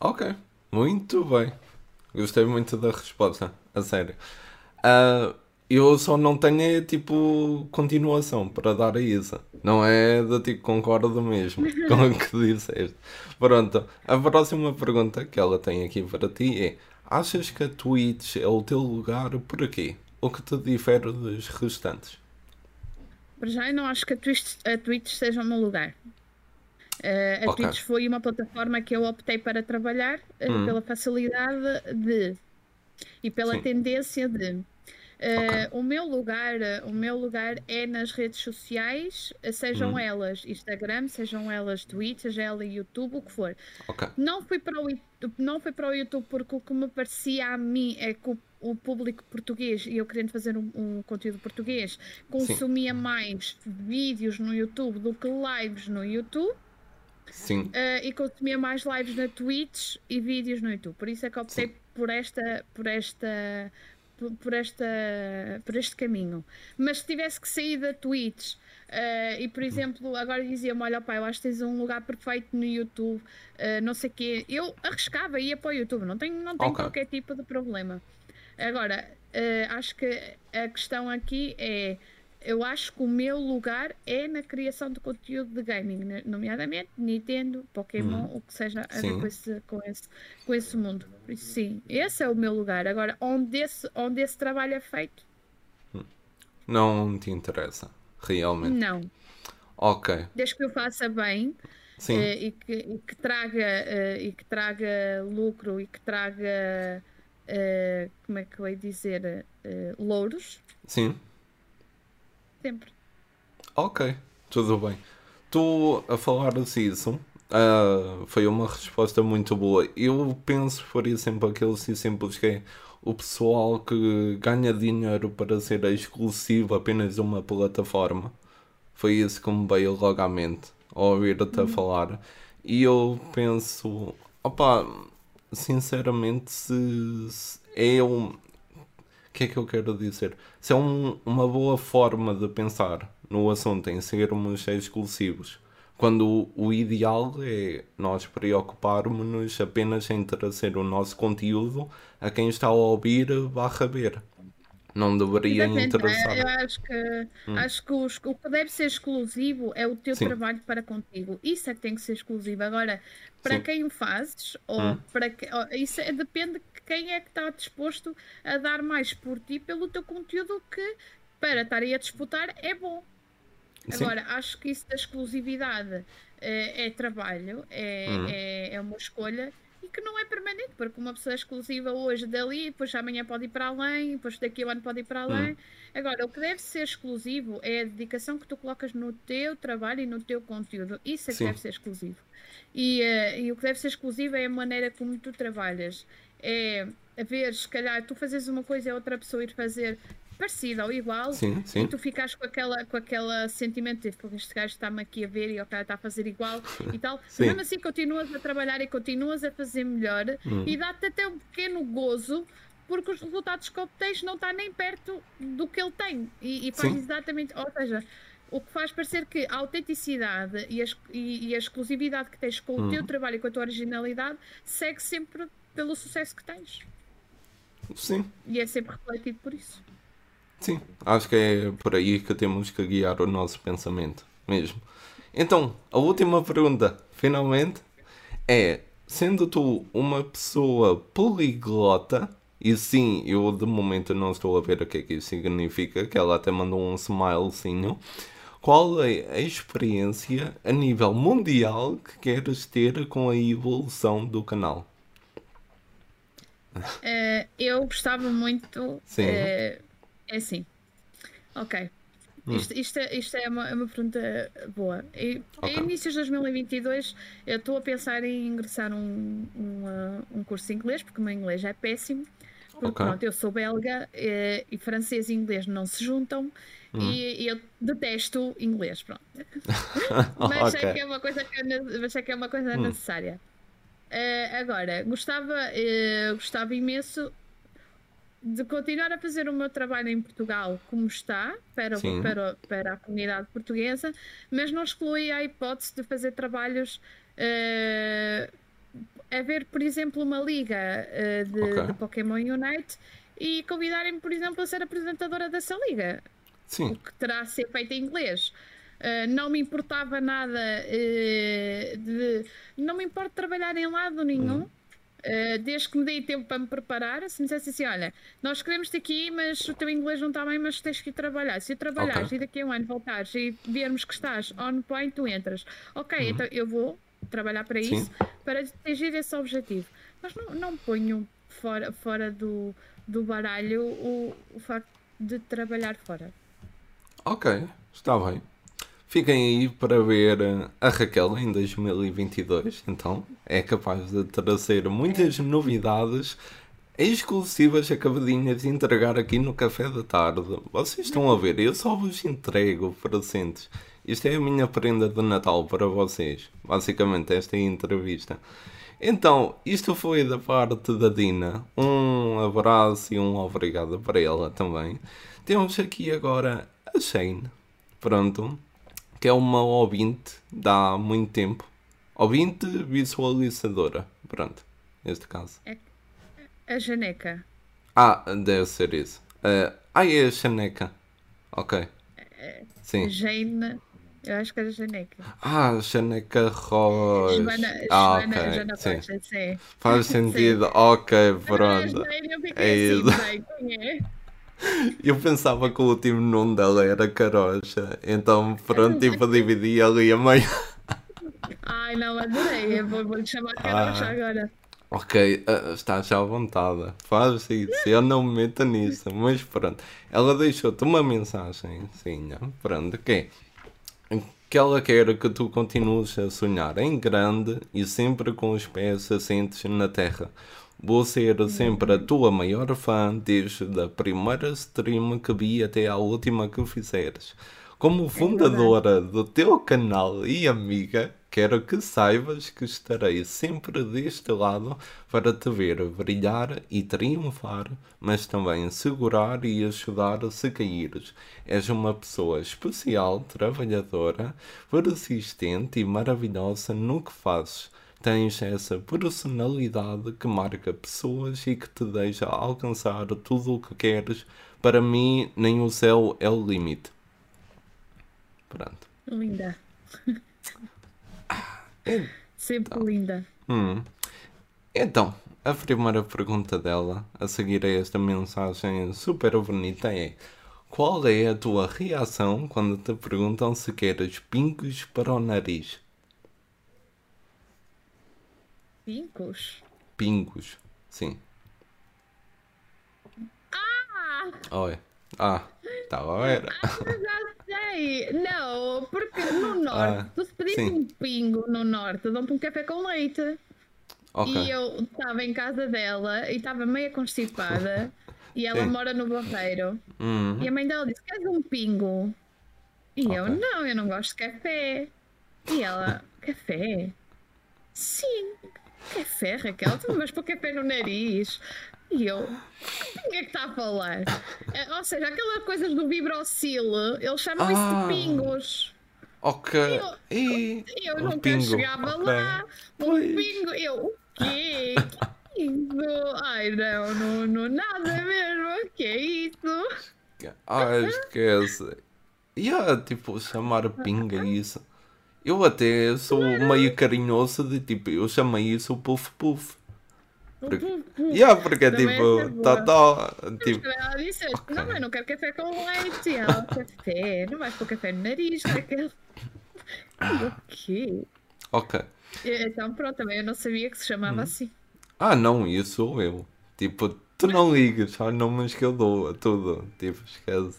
Speaker 1: Ok, muito bem. Gostei muito da resposta, a sério. Uh, eu só não tenho tipo continuação para dar a Isa. Não é de tipo concordo mesmo com o que disseste. Pronto, a próxima pergunta que ela tem aqui para ti é Achas que a Twitch é o teu lugar por aqui? O que te difere dos restantes?
Speaker 2: Para já eu não acho que a Twitch, a Twitch seja o meu lugar. Uh, a okay. Twitch foi uma plataforma que eu optei para trabalhar uh, hum. pela facilidade de e pela Sim. tendência de Okay. Uh, o meu lugar, o meu lugar é nas redes sociais, sejam hum. elas Instagram, sejam elas Twitter, seja ela YouTube, o que for.
Speaker 1: Okay.
Speaker 2: Não fui para o não fui para o YouTube porque o que me parecia a mim é que o, o público português e eu querendo fazer um, um conteúdo português consumia Sim. mais vídeos no YouTube do que lives no YouTube.
Speaker 1: Sim.
Speaker 2: Uh, e consumia mais lives na Twitch e vídeos no YouTube. Por isso é que optei Sim. por esta, por esta por, esta, por este caminho. Mas se tivesse que sair da Twitch uh, e, por exemplo, agora dizia-me: Olha, pai, eu acho que tens um lugar perfeito no YouTube, uh, não sei o quê, eu arriscava e ia para o YouTube, não tenho, não tenho okay. qualquer tipo de problema. Agora, uh, acho que a questão aqui é eu acho que o meu lugar é na criação de conteúdo de gaming, nomeadamente Nintendo, Pokémon, hum. o que seja a ver com esse, com, esse, com esse mundo. Sim, esse é o meu lugar. Agora, onde esse, onde esse trabalho é feito?
Speaker 1: Hum. Não te interessa, realmente?
Speaker 2: Não.
Speaker 1: Ok.
Speaker 2: Desde que eu faça bem uh, e, que, e, que, traga, uh, e que traga lucro e que traga, uh, como é que eu ia dizer, louros.
Speaker 1: Sim
Speaker 2: Sempre.
Speaker 1: Ok, tudo bem. Tu a falar disso uh, foi uma resposta muito boa. Eu penso por exemplo aquele simples que é o pessoal que ganha dinheiro para ser exclusivo apenas de uma plataforma. Foi isso que me veio logo à mente ao ouvir-te a uhum. falar. E eu penso, opa, sinceramente, se, se é um, o que é que eu quero dizer? Se é um, uma boa forma de pensar no assunto em sermos exclusivos, quando o, ideal é nós preocuparmos-nos apenas em trazer o nosso conteúdo a quem está a ouvir barra ver. Não deveria Exatamente. interessar.
Speaker 2: Eu acho que, hum. acho que os, o que deve ser exclusivo é o teu Sim. trabalho para contigo. Isso é que tem que ser exclusivo. Agora, para Sim. quem o fazes, ou hum. para que, ou, isso é, depende quem é que está disposto a dar mais por ti pelo teu conteúdo que para estar aí a disputar é bom. Sim. Agora, acho que isso da exclusividade é, é trabalho, é, hum. é, é, uma escolha e que não é permanente, porque uma pessoa é exclusiva hoje dali, depois amanhã pode ir para além, depois daqui a um ano pode ir para além. Hum. Agora, o que deve ser exclusivo é a dedicação que tu colocas no teu trabalho e no teu conteúdo. Isso é que Sim. deve ser exclusivo. E, uh, e o que deve ser exclusivo é a maneira como tu trabalhas. É a ver, se calhar, tu fazes uma coisa e outra pessoa ir fazer parecida ou igual
Speaker 1: sim, sim.
Speaker 2: e tu ficas com aquela com aquele sentimento de porque este gajo está-me aqui a ver e o cara está a fazer igual e tal, sim. mesmo assim continuas a trabalhar e continuas a fazer melhor hum. e dá-te até um pequeno gozo porque os resultados que obtens não está nem perto do que ele tem e, e faz exatamente, ou seja, o que faz parecer que a autenticidade e a, e, e a exclusividade que tens com o hum. teu trabalho e com a tua originalidade segue sempre pelo sucesso que tens.
Speaker 1: Sim.
Speaker 2: E é sempre refletido por isso.
Speaker 1: Sim, acho que é por aí que temos que guiar o nosso pensamento mesmo. Então, a última pergunta, finalmente, é: sendo tu uma pessoa poliglota, e sim, eu de momento não estou a ver o que é que isso significa, que ela até mandou um smilezinho. Qual é a experiência a nível mundial que queres ter com a evolução do canal?
Speaker 2: Uh, eu gostava muito. Sim. Uh, é assim. Ok. Hum. Isto, isto, é, isto é, uma, é uma pergunta boa. E, okay. Em inícios de 2022, eu estou a pensar em ingressar um, um, uh, um curso de inglês, porque o meu inglês é péssimo. Porque, okay. pronto, eu sou belga e, eh, e, francês e inglês não se juntam hum. e, e, eu detesto inglês, pronto. mas okay. é que é uma coisa, que, mas é que é uma coisa hum. necessária. Uh, agora, gostava, uh, gostava imenso de continuar a fazer o meu trabalho em Portugal como está, para, para, para a comunidade portuguesa, mas não exclui a hipótese de fazer trabalhos. Uh, haver, por exemplo, uma liga uh, de, okay. de, Pokémon Unite e convidarem-me, por exemplo, a ser apresentadora dessa liga.
Speaker 1: Sim.
Speaker 2: O que terá a ser feito em inglês. Uh, não me importava nada uh, de. Não me importa trabalhar em lado nenhum. Uhum. Uh, desde que me dei tempo para me preparar, se me dissesse assim: olha, nós queremos-te aqui, mas o teu inglês não está bem, mas tens que ir trabalhar. Se trabalhares okay. e daqui a um ano voltares e vermos que estás on point, tu entras. Ok, uhum. então eu vou trabalhar para Sim. isso, para atingir esse objetivo. Mas não, não ponho fora, fora do, do baralho o, o facto de trabalhar fora.
Speaker 1: Ok, está bem. Fiquem aí para ver a Raquel em 2022, então é capaz de trazer muitas novidades exclusivas acabadinhas de entregar aqui no café da tarde. Vocês estão a ver, eu só vos entrego presentes. Isto é a minha prenda de Natal para vocês. Basicamente, esta é a entrevista. Então, isto foi da parte da Dina. Um abraço e um obrigado para ela também. Temos aqui agora a Shane. Pronto que é uma ouvinte há muito tempo. Ouvinte visualizadora. Pronto, neste caso.
Speaker 2: É a Janeca.
Speaker 1: Ah, deve ser isso. Uh, ah, é a Janeca. Ok.
Speaker 2: É, Sim. Jane. Eu acho que era Janeca.
Speaker 1: Ah, Janeca Rocha. Joana, ah, Joana, ok. Joana sim. Rocha, sim. Faz sentido. Ok, pronto. É isso. Assim, Eu pensava que o último nome dela era Carocha, então pronto, tipo, dividi ali a meio.
Speaker 2: Ai, não, adorei. Vou-lhe chamar Carocha ah, agora.
Speaker 1: Ok, uh, está já à vontade. Faz isso, eu não me meto nisso, mas pronto. Ela deixou-te uma mensagem, sim, pronto, ok. Que ela quer que tu continues a sonhar em grande e sempre com os pés assentes na terra. Vou ser sempre a tua maior fã desde a primeira stream que vi até à última que fizeres. Como é fundadora do teu canal e amiga, quero que saibas que estarei sempre deste lado para te ver brilhar e triunfar, mas também segurar e ajudar se caíres. És uma pessoa especial, trabalhadora, persistente e maravilhosa no que fazes tens essa personalidade que marca pessoas e que te deixa alcançar tudo o que queres. Para mim, nem o céu é o limite. Pronto.
Speaker 2: Linda. Sempre então. linda.
Speaker 1: Hum. Então, a primeira pergunta dela, a seguir a esta mensagem super bonita, é: Qual é a tua reação quando te perguntam se queres pincos para o nariz?
Speaker 2: Pincos?
Speaker 1: pingos. Sim.
Speaker 2: Ah!
Speaker 1: Oi. Ah, tá agora.
Speaker 2: Ah, já sei. Não, porque no norte,
Speaker 1: Ah,
Speaker 2: tu se pedires
Speaker 1: sim.
Speaker 2: um pingo no norte, dão-te um café com leite.
Speaker 1: Ok.
Speaker 2: E eu estava em casa dela e estava meio constipada. e ela
Speaker 1: Sim.
Speaker 2: mora no Barreiro.
Speaker 1: Hum,
Speaker 2: E a mãe dela disse: Queres um pingo? E eu:
Speaker 1: Ok.
Speaker 2: Não, eu não gosto de café. E ela: Café? Sim, café, Raquel. Tu não vais pôr café no nariz. E eu: Que pingo é que está a falar? Eh, Ou seja, aquelas coisas do vibrocilo, eles chamam isso
Speaker 1: Ah.
Speaker 2: de pingos.
Speaker 1: ok.
Speaker 2: Eu-
Speaker 1: E
Speaker 2: Eu
Speaker 1: um
Speaker 2: nunca
Speaker 1: pingo,
Speaker 2: chegava
Speaker 1: ok.
Speaker 2: lá. Um
Speaker 1: Pois.
Speaker 2: pingo. Eu: O quê? Que isso? Ai, não, não, não, nada mesmo. O que é isso?
Speaker 1: Ah, esquece. E há, tipo, chamar pinga isso. Eu até sou meio carinhoso de tipo, eu chamei isso Puff Puff. Porque, yeah, porque
Speaker 2: Também
Speaker 1: tipo,
Speaker 2: é
Speaker 1: tá, tá, tipo,
Speaker 2: Ela disse:
Speaker 1: Ok.
Speaker 2: Não, eu não quero café com leite. E ela: Café? Não vais pôr café no nariz, Raquel. O quê?
Speaker 1: ok.
Speaker 2: Então, pronto, também eu não sabia que se chamava assim.
Speaker 1: Ah, não, isso sou eu. Tipo, tu não ligas aos nomes que eu dou a tudo. Tipo, esquece.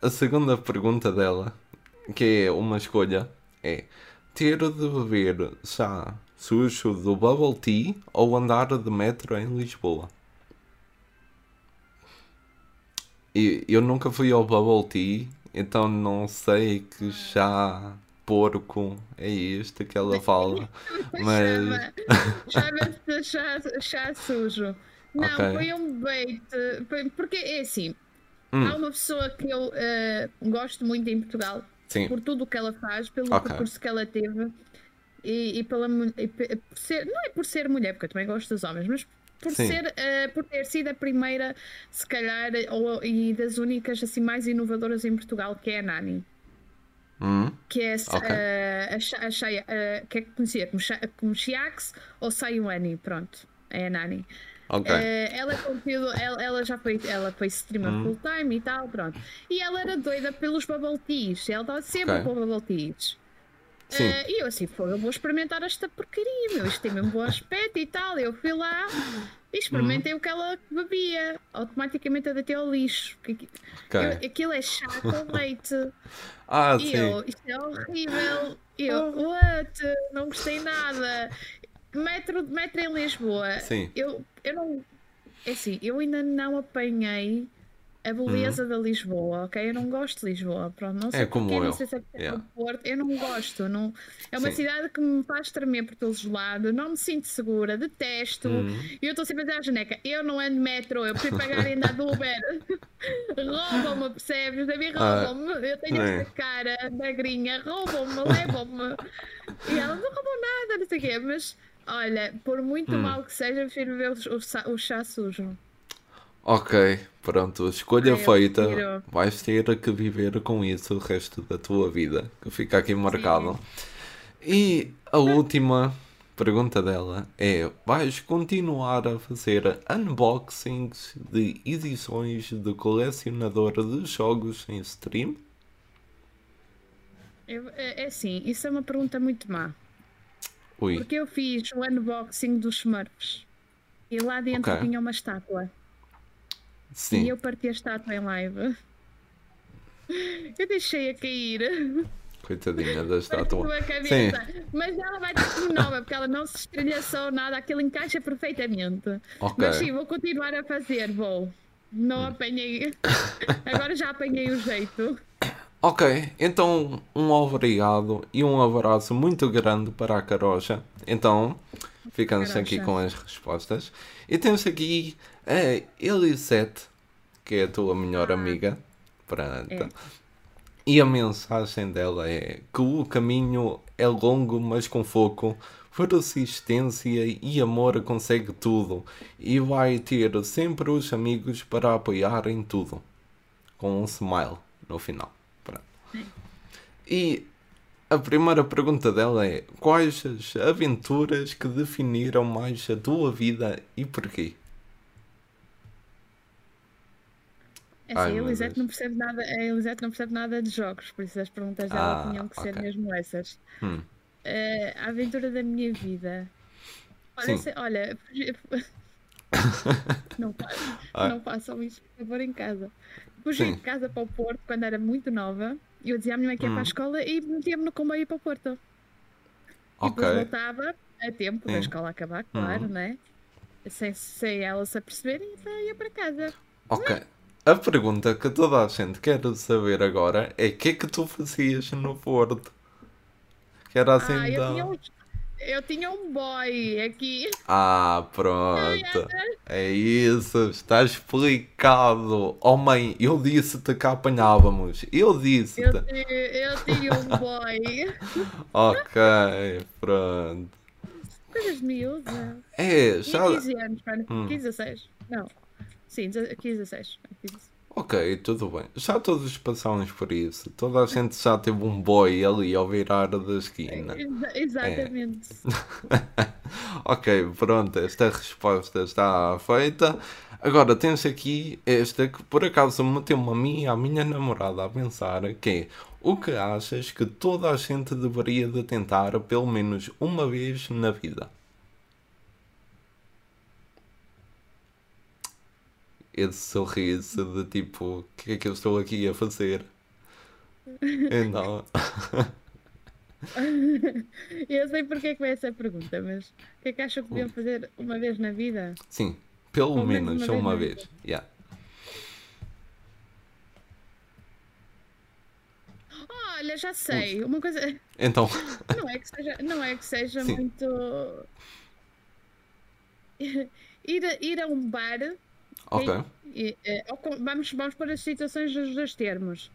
Speaker 1: A segunda pergunta dela, que é uma escolha, é ter de beber chá sujo do Bubble Tea ou andar de metro em Lisboa? E eu nunca fui ao Bubble Tea, então não sei que chá porco é este que ela fala. Mas.
Speaker 2: Chama-se chá, chá sujo. Não,
Speaker 1: Ok.
Speaker 2: foi um bait. Porque é assim:
Speaker 1: Hum.
Speaker 2: há uma pessoa que eu eh, gosto muito em Portugal
Speaker 1: Sim.
Speaker 2: por tudo o que ela faz, pelo
Speaker 1: Ok.
Speaker 2: percurso que ela teve e, e pela e por ser, não é por ser mulher, porque eu também gosto dos homens, mas por
Speaker 1: Sim.
Speaker 2: ser eh, por ter sido a primeira, se calhar, ou, e das únicas assim mais inovadoras em Portugal, que é a Nani.
Speaker 1: Hum,
Speaker 2: Que é
Speaker 1: Ok.
Speaker 2: eh, a, a, eh, que é conhecida como, como ou Sayuani, pronto, é a Nani.
Speaker 1: Ok.
Speaker 2: Eh, ela é conteúdo, ela, ela já foi, ela foi streamer
Speaker 1: Hum.
Speaker 2: full time e tal, pronto. E ela era doida pelos bubble teas, ela estava sempre
Speaker 1: Ok.
Speaker 2: com bubble teas.
Speaker 1: Sim.
Speaker 2: Eh, e eu assim, pô, eu vou experimentar esta porcaria, meu, isto tem mesmo bom aspecto e tal. Eu fui lá e experimentei o que ela bebia. Automaticamente a deitei ao lixo. porque aqui-
Speaker 1: Ok.
Speaker 2: eu- aquilo é chá com leite.
Speaker 1: Ah,
Speaker 2: E
Speaker 1: sim.
Speaker 2: eu, isto é horrível. E eu, what? Não gostei nada. Metro, metro em Lisboa.
Speaker 1: Sim.
Speaker 2: Eu, eu não. É assim, eu ainda não apanhei a beleza da Lisboa, ok? Eu não gosto de Lisboa. Pronto, não sei
Speaker 1: Uhum. É como
Speaker 2: porquê,
Speaker 1: eu.
Speaker 2: não sei se é porque é
Speaker 1: Yeah.
Speaker 2: do Porto. Eu não gosto. Não... É uma
Speaker 1: Sim.
Speaker 2: cidade que me faz tremer por todos os lados. Não me sinto segura, detesto.
Speaker 1: Uhum.
Speaker 2: E eu estou sempre a dizer à Janeca: eu não ando de metro, eu prefiro pagar andar de Uber. roubam-me, percebes? A mim
Speaker 1: Ah,
Speaker 2: roubam-me. Eu tenho
Speaker 1: é.
Speaker 2: esta cara magrinha, roubam-me, levam-me. E ela não roubam nada, não sei o quê. Mas olha, por muito
Speaker 1: Hum.
Speaker 2: mal que seja, eu prefiro ver o, o, o chá sujo.
Speaker 1: Ok, pronto, escolha
Speaker 2: Ai,
Speaker 1: feita.
Speaker 2: prefiro.
Speaker 1: Vais ter que viver com isso o resto da tua vida, que fica aqui marcado. E a última pergunta dela é: vais continuar a fazer unboxings de edições de colecionador de jogos em stream?
Speaker 2: Eu- é, é assim, isso é uma pergunta muito má.
Speaker 1: Ui,
Speaker 2: Porque eu fiz o unboxing dos Smurfs e lá dentro
Speaker 1: Ok.
Speaker 2: tinha uma estátua. E
Speaker 1: sim.
Speaker 2: eu parti a estátua em live. Eu deixei a cair.
Speaker 1: Coitadinha da estátua.
Speaker 2: Mas ela vai ter como nova, porque ela não se estilhaçou nada, aquilo encaixa perfeitamente.
Speaker 1: Ok.
Speaker 2: Mas sim, vou continuar a fazer, vou. Não apanhei. Agora já apanhei o jeito.
Speaker 1: Ok, então um obrigado e um abraço muito grande para a Carocha. Então, ficamos aqui com as respostas. E temos aqui a Elisete, que é a tua melhor amiga. Pronto.
Speaker 2: É.
Speaker 1: E a mensagem dela é que o caminho é longo, mas com foco, persistência e amor consegue tudo. E vai ter sempre os amigos para apoiar em tudo. Com um smile no final. E a primeira pergunta dela é: Quais as aventuras que definiram mais a tua vida e porquê?
Speaker 2: É
Speaker 1: Ai,
Speaker 2: assim, a
Speaker 1: meu
Speaker 2: Elisete não percebe nada, a Elisete não percebe nada de jogos, por isso as perguntas dela
Speaker 1: Ah,
Speaker 2: tinham que ser
Speaker 1: ok.
Speaker 2: mesmo essas.
Speaker 1: Hum.
Speaker 2: Eh, a aventura da minha vida. Olha, se, olha não, ah. não façam isso, por favor, em casa. Fugi de casa para o Porto quando era muito nova. Eu dizia à minha mãe que ia hum. para a hum. escola e metia-me no comboio para o Porto. Okay. E depois voltava a tempo Sim. da escola acabar, claro, hum. né? Sem, sem ela se aperceber e então ia para casa.
Speaker 1: Ok. A pergunta que toda a gente quer saber agora é o que é que tu fazias no Porto?
Speaker 2: Que era assim ah, eu, tinha eu tinha um boy aqui.
Speaker 1: Ah, pronto. É isso, está explicado. Oh mãe, eu disse-te que apanhávamos. Eu disse-te.
Speaker 2: Eu, eu, tinha um boy.
Speaker 1: ok, pronto.
Speaker 2: Coisas miúdas.
Speaker 1: É,
Speaker 2: já. 15 anos, hum. 15 a 6. Não. Sim, 15 a 6. 15
Speaker 1: Ok, tudo bem. Já todos passamos por isso. Toda a gente já teve um boy ali ao virar da esquina.
Speaker 2: exatamente.
Speaker 1: É. ok, pronto, esta resposta está feita. Agora tens aqui esta que por acaso meteu-me a mim e a minha namorada a pensar que é o que achas que toda a gente deveria de tentar pelo menos uma vez na vida? Esse sorriso de tipo, o que é que eu estou aqui a fazer? Então.
Speaker 2: eu sei porque é que vai essa pergunta, mas o que é que acham que deviam hum. fazer uma vez na vida?
Speaker 1: Sim, pelo Ou menos uma, uma vez. vez. Yeah.
Speaker 2: Olha, já sei. Uma coisa.
Speaker 1: Então.
Speaker 2: Não é que seja, não é que seja muito. Ir a, ir a um bar
Speaker 1: Ok.
Speaker 2: E, é, vamos, vamos para as situações dos dois termos.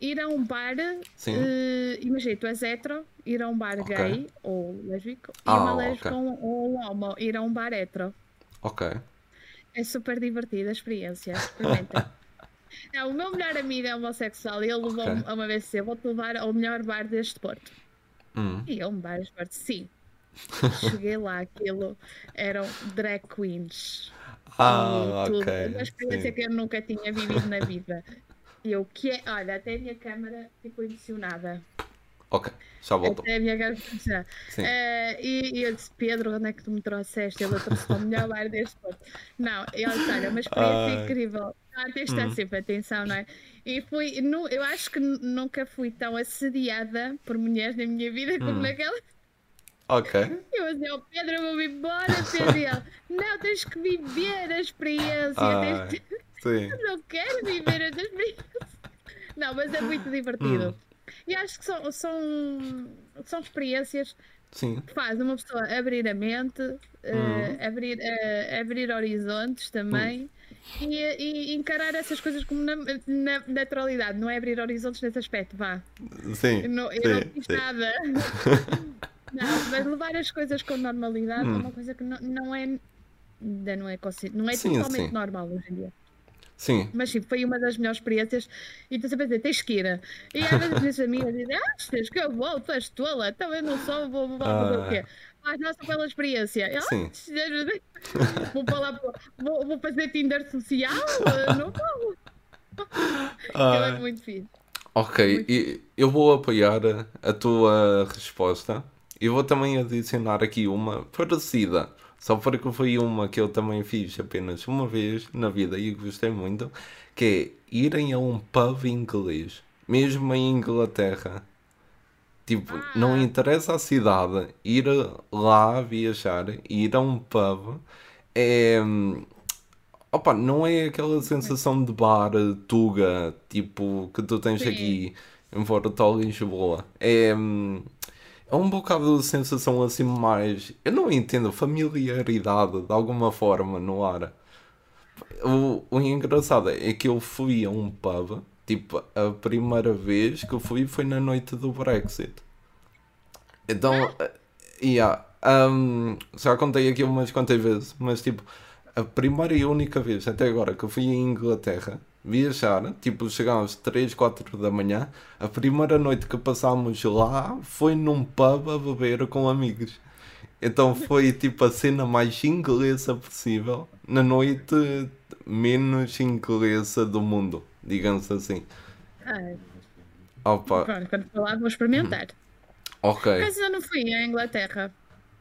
Speaker 2: Ir a um bar, uh, imagina, tu és hetero, ir a um bar okay. gay ou lésbico, ah, e uma lésbica okay. ou um homo, ir a um bar hetero.
Speaker 1: Ok.
Speaker 2: É super divertida a experiência. Experimenta. é, o meu melhor amigo é homossexual e ele levou-me a uma vez assim, vou-te levar ao melhor bar deste Porto. Hum. E é um bar deste Porto, sim. Cheguei lá, aquilo eram drag queens.
Speaker 1: Ah, tudo. ok.
Speaker 2: Uma experiência sim. que eu nunca tinha vivido na vida. E eu que é, olha, até a minha câmara ficou emocionada.
Speaker 1: Ok, já voltou.
Speaker 2: Até a minha câmara ficou emocionada. Uh, e, e eu disse, Pedro, onde é que tu me trouxeste? Ele trouxe o melhor bar deste ponto. Não, ele disse, olha, uma experiência Ai. incrível. Ah, tens de estar hum. sempre atenção, não é? E fui, no, eu acho que nunca fui tão assediada por mulheres na minha vida como hum. naquela
Speaker 1: Ok.
Speaker 2: Eu assim, oh, Pedro, eu vou embora, Pedro. E ele, não, tens que viver a experiência. Ah, tens. Sim. não quero viver essa experiência. Não, mas é muito divertido. Hum. E acho que são, são, são experiências Sim. que fazem uma pessoa abrir a mente, uh, abrir, uh, abrir horizontes também. Hum. E, e, encarar essas coisas como na, na, naturalidade, não é abrir horizontes nesse aspecto, vá.
Speaker 1: Sim.
Speaker 2: Eu não, eu
Speaker 1: sim,
Speaker 2: não fiz sim. nada. Não, mas levar as coisas com normalidade hum. é uma coisa que não, não é. Ainda não é, não é sim, totalmente sim. normal hoje em dia.
Speaker 1: Sim.
Speaker 2: Mas sim, foi uma das melhores experiências. E tu sempre a dizer, tens que ir. E às vezes as minhas amigas dizem, ah, tens que eu vou, tu és tola, então eu não sou, vou, vou, vou fazer o quê? Ah, nossa, pela experiência. Eu, sim. vou, lá, vou, vou fazer Tinder social? Não vou. Ah. é muito fixe.
Speaker 1: Ok, muito e eu vou apoiar a tua resposta e vou também adicionar aqui uma parecida, só porque foi uma que eu também fiz apenas uma vez na vida e gostei muito, que é irem a um pub inglês, mesmo em Inglaterra. Tipo, ah. não interessa a cidade, ir lá viajar, ir a um pub é. Opa, não é aquela sensação de bar, tuga, tipo, que tu tens Sim. aqui em Porto Lisboa. É é um bocado de sensação assim mais. Eu não entendo, familiaridade de alguma forma no ar. O, o engraçado é que eu fui a um pub, tipo, a primeira vez que eu fui foi na noite do Brexit. Então, uh, yeah, um, já contei aqui umas quantas vezes, mas tipo, a primeira e única vez até agora que eu fui em Inglaterra viajar, tipo, chegámos 3, 4 da manhã. A primeira noite que passámos lá foi num pub a beber com amigos. Então foi tipo a cena mais inglesa possível na noite menos inglesa do mundo, digamos assim.
Speaker 2: Ai. Opa. Pronto, quando for lá vou experimentar.
Speaker 1: Ok.
Speaker 2: Mas eu não fui à Inglaterra.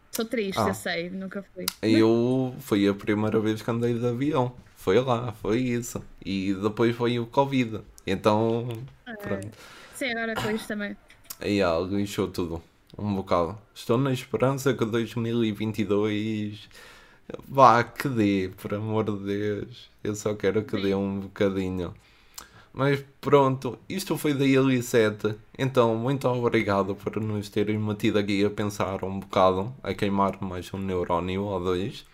Speaker 2: Estou triste, ah. eu sei, nunca fui.
Speaker 1: Eu foi a primeira vez que andei de avião. Foi lá, foi isso. E depois foi o Covid. Então,
Speaker 2: ah, pronto. Sim, agora com isto também.
Speaker 1: Aí ah, lixou tudo. Um bocado. Estou na esperança que 2022 vá que dê, por amor de Deus. Eu só quero que dê um bocadinho. Mas pronto, isto foi da Ilha 7. Então, muito obrigado por nos terem metido aqui a pensar um bocado, a queimar mais um neurónio ou dois.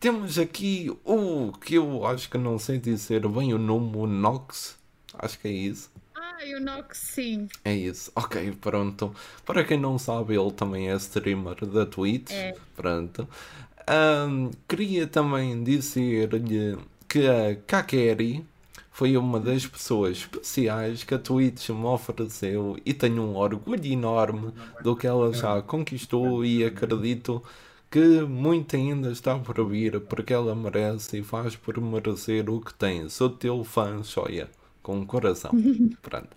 Speaker 1: Temos aqui o que eu acho que não sei dizer bem o nome, o Nox. Acho que é isso.
Speaker 2: Ah, o Nox, sim.
Speaker 1: É isso. Ok, pronto. Para quem não sabe, ele também é streamer da Twitch. É. Pronto. Um, queria também dizer-lhe que a Kakeri foi uma das pessoas especiais que a Twitch me ofereceu e tenho um orgulho enorme do que ela já conquistou e acredito que muito ainda está por vir porque ela merece e faz por merecer o que tem. Sou teu fã, Shoya, com coração. Pronto.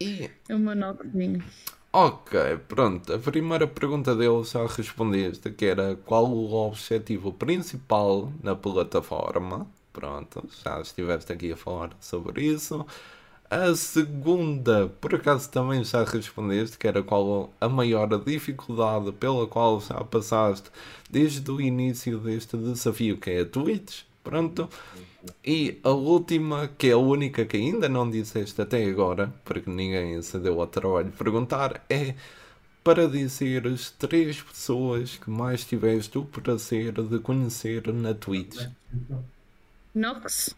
Speaker 2: E... É uma novinha.
Speaker 1: Ok, pronto. A primeira pergunta dele já respondeste, que era qual o objetivo principal na plataforma. Pronto, já estiveste aqui a falar sobre isso. A segunda, por acaso também já respondeste, que era qual a maior dificuldade pela qual já passaste desde o início deste desafio, que é a Twitch. Pronto. E a última, que é a única que ainda não disseste até agora, porque ninguém se deu ao trabalho de perguntar, é para dizer as três pessoas que mais tiveste o prazer de conhecer na Twitch.
Speaker 2: Nox.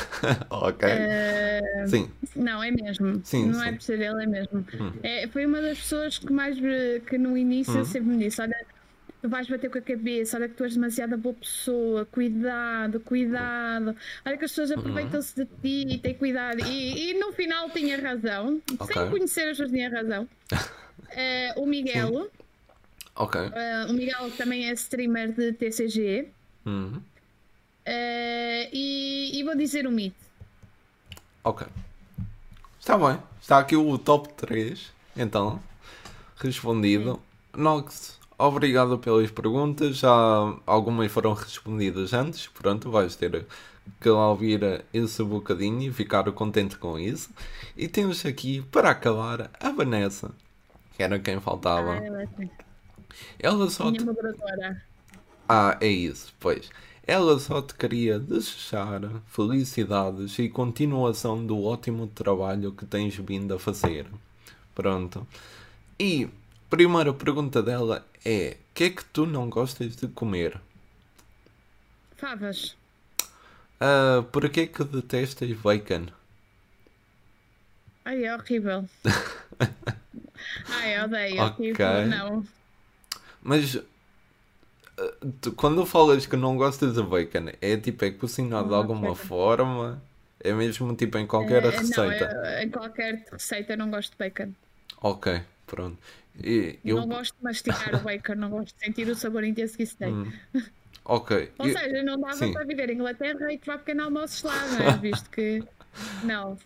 Speaker 1: ok. Uh, Sim.
Speaker 2: Não, é mesmo. Sim, não é sim. é por ser ele, é mesmo. Hum. É, foi uma das pessoas que mais que no início hum. sempre me disse: olha, tu vais bater com a cabeça, olha que tu és demasiada boa pessoa, cuidado, cuidado, olha que as pessoas aproveitam-se de ti, tem cuidado. E, e, no final tinha razão, okay. sem conhecer as pessoas tinha razão. Uh, o Miguel. Sim.
Speaker 1: Ok.
Speaker 2: Uh, o Miguel também é streamer de TCG.
Speaker 1: Uhum.
Speaker 2: Uh, e, e, vou dizer o mito.
Speaker 1: Ok. Está bem. Está aqui o top 3. Então, respondido. Sim. Nox, obrigado pelas perguntas. Já algumas foram respondidas antes. Pronto, vais ter que ouvir esse bocadinho e ficar contente com isso. E temos aqui, para acabar, a Vanessa, que era quem faltava. Ah, ela só. Minha te... Ah, é isso, pois. Ela só te queria desejar felicidades e continuação do ótimo trabalho que tens vindo a fazer. Pronto. E primeira pergunta dela é: o que é que tu não gostas de comer?
Speaker 2: Favas.
Speaker 1: Uh, por que é que detestas bacon?
Speaker 2: Ai, é horrível. Ai, odeio. Ok. Tipo, não.
Speaker 1: Mas quando falas que não gostas de bacon, é tipo, é cozinhado de alguma bacon. forma? É mesmo tipo em qualquer é, receita?
Speaker 2: Não, eu, em qualquer receita eu não gosto de bacon.
Speaker 1: Ok, pronto.
Speaker 2: E, eu... Não gosto de mastigar o bacon, não gosto de sentir o sabor intenso que isso tem. Hum.
Speaker 1: Ok.
Speaker 2: Ou seja, não dava Sim. para viver em Inglaterra e tomar pequeno almoços lá, não é? Visto que. Não.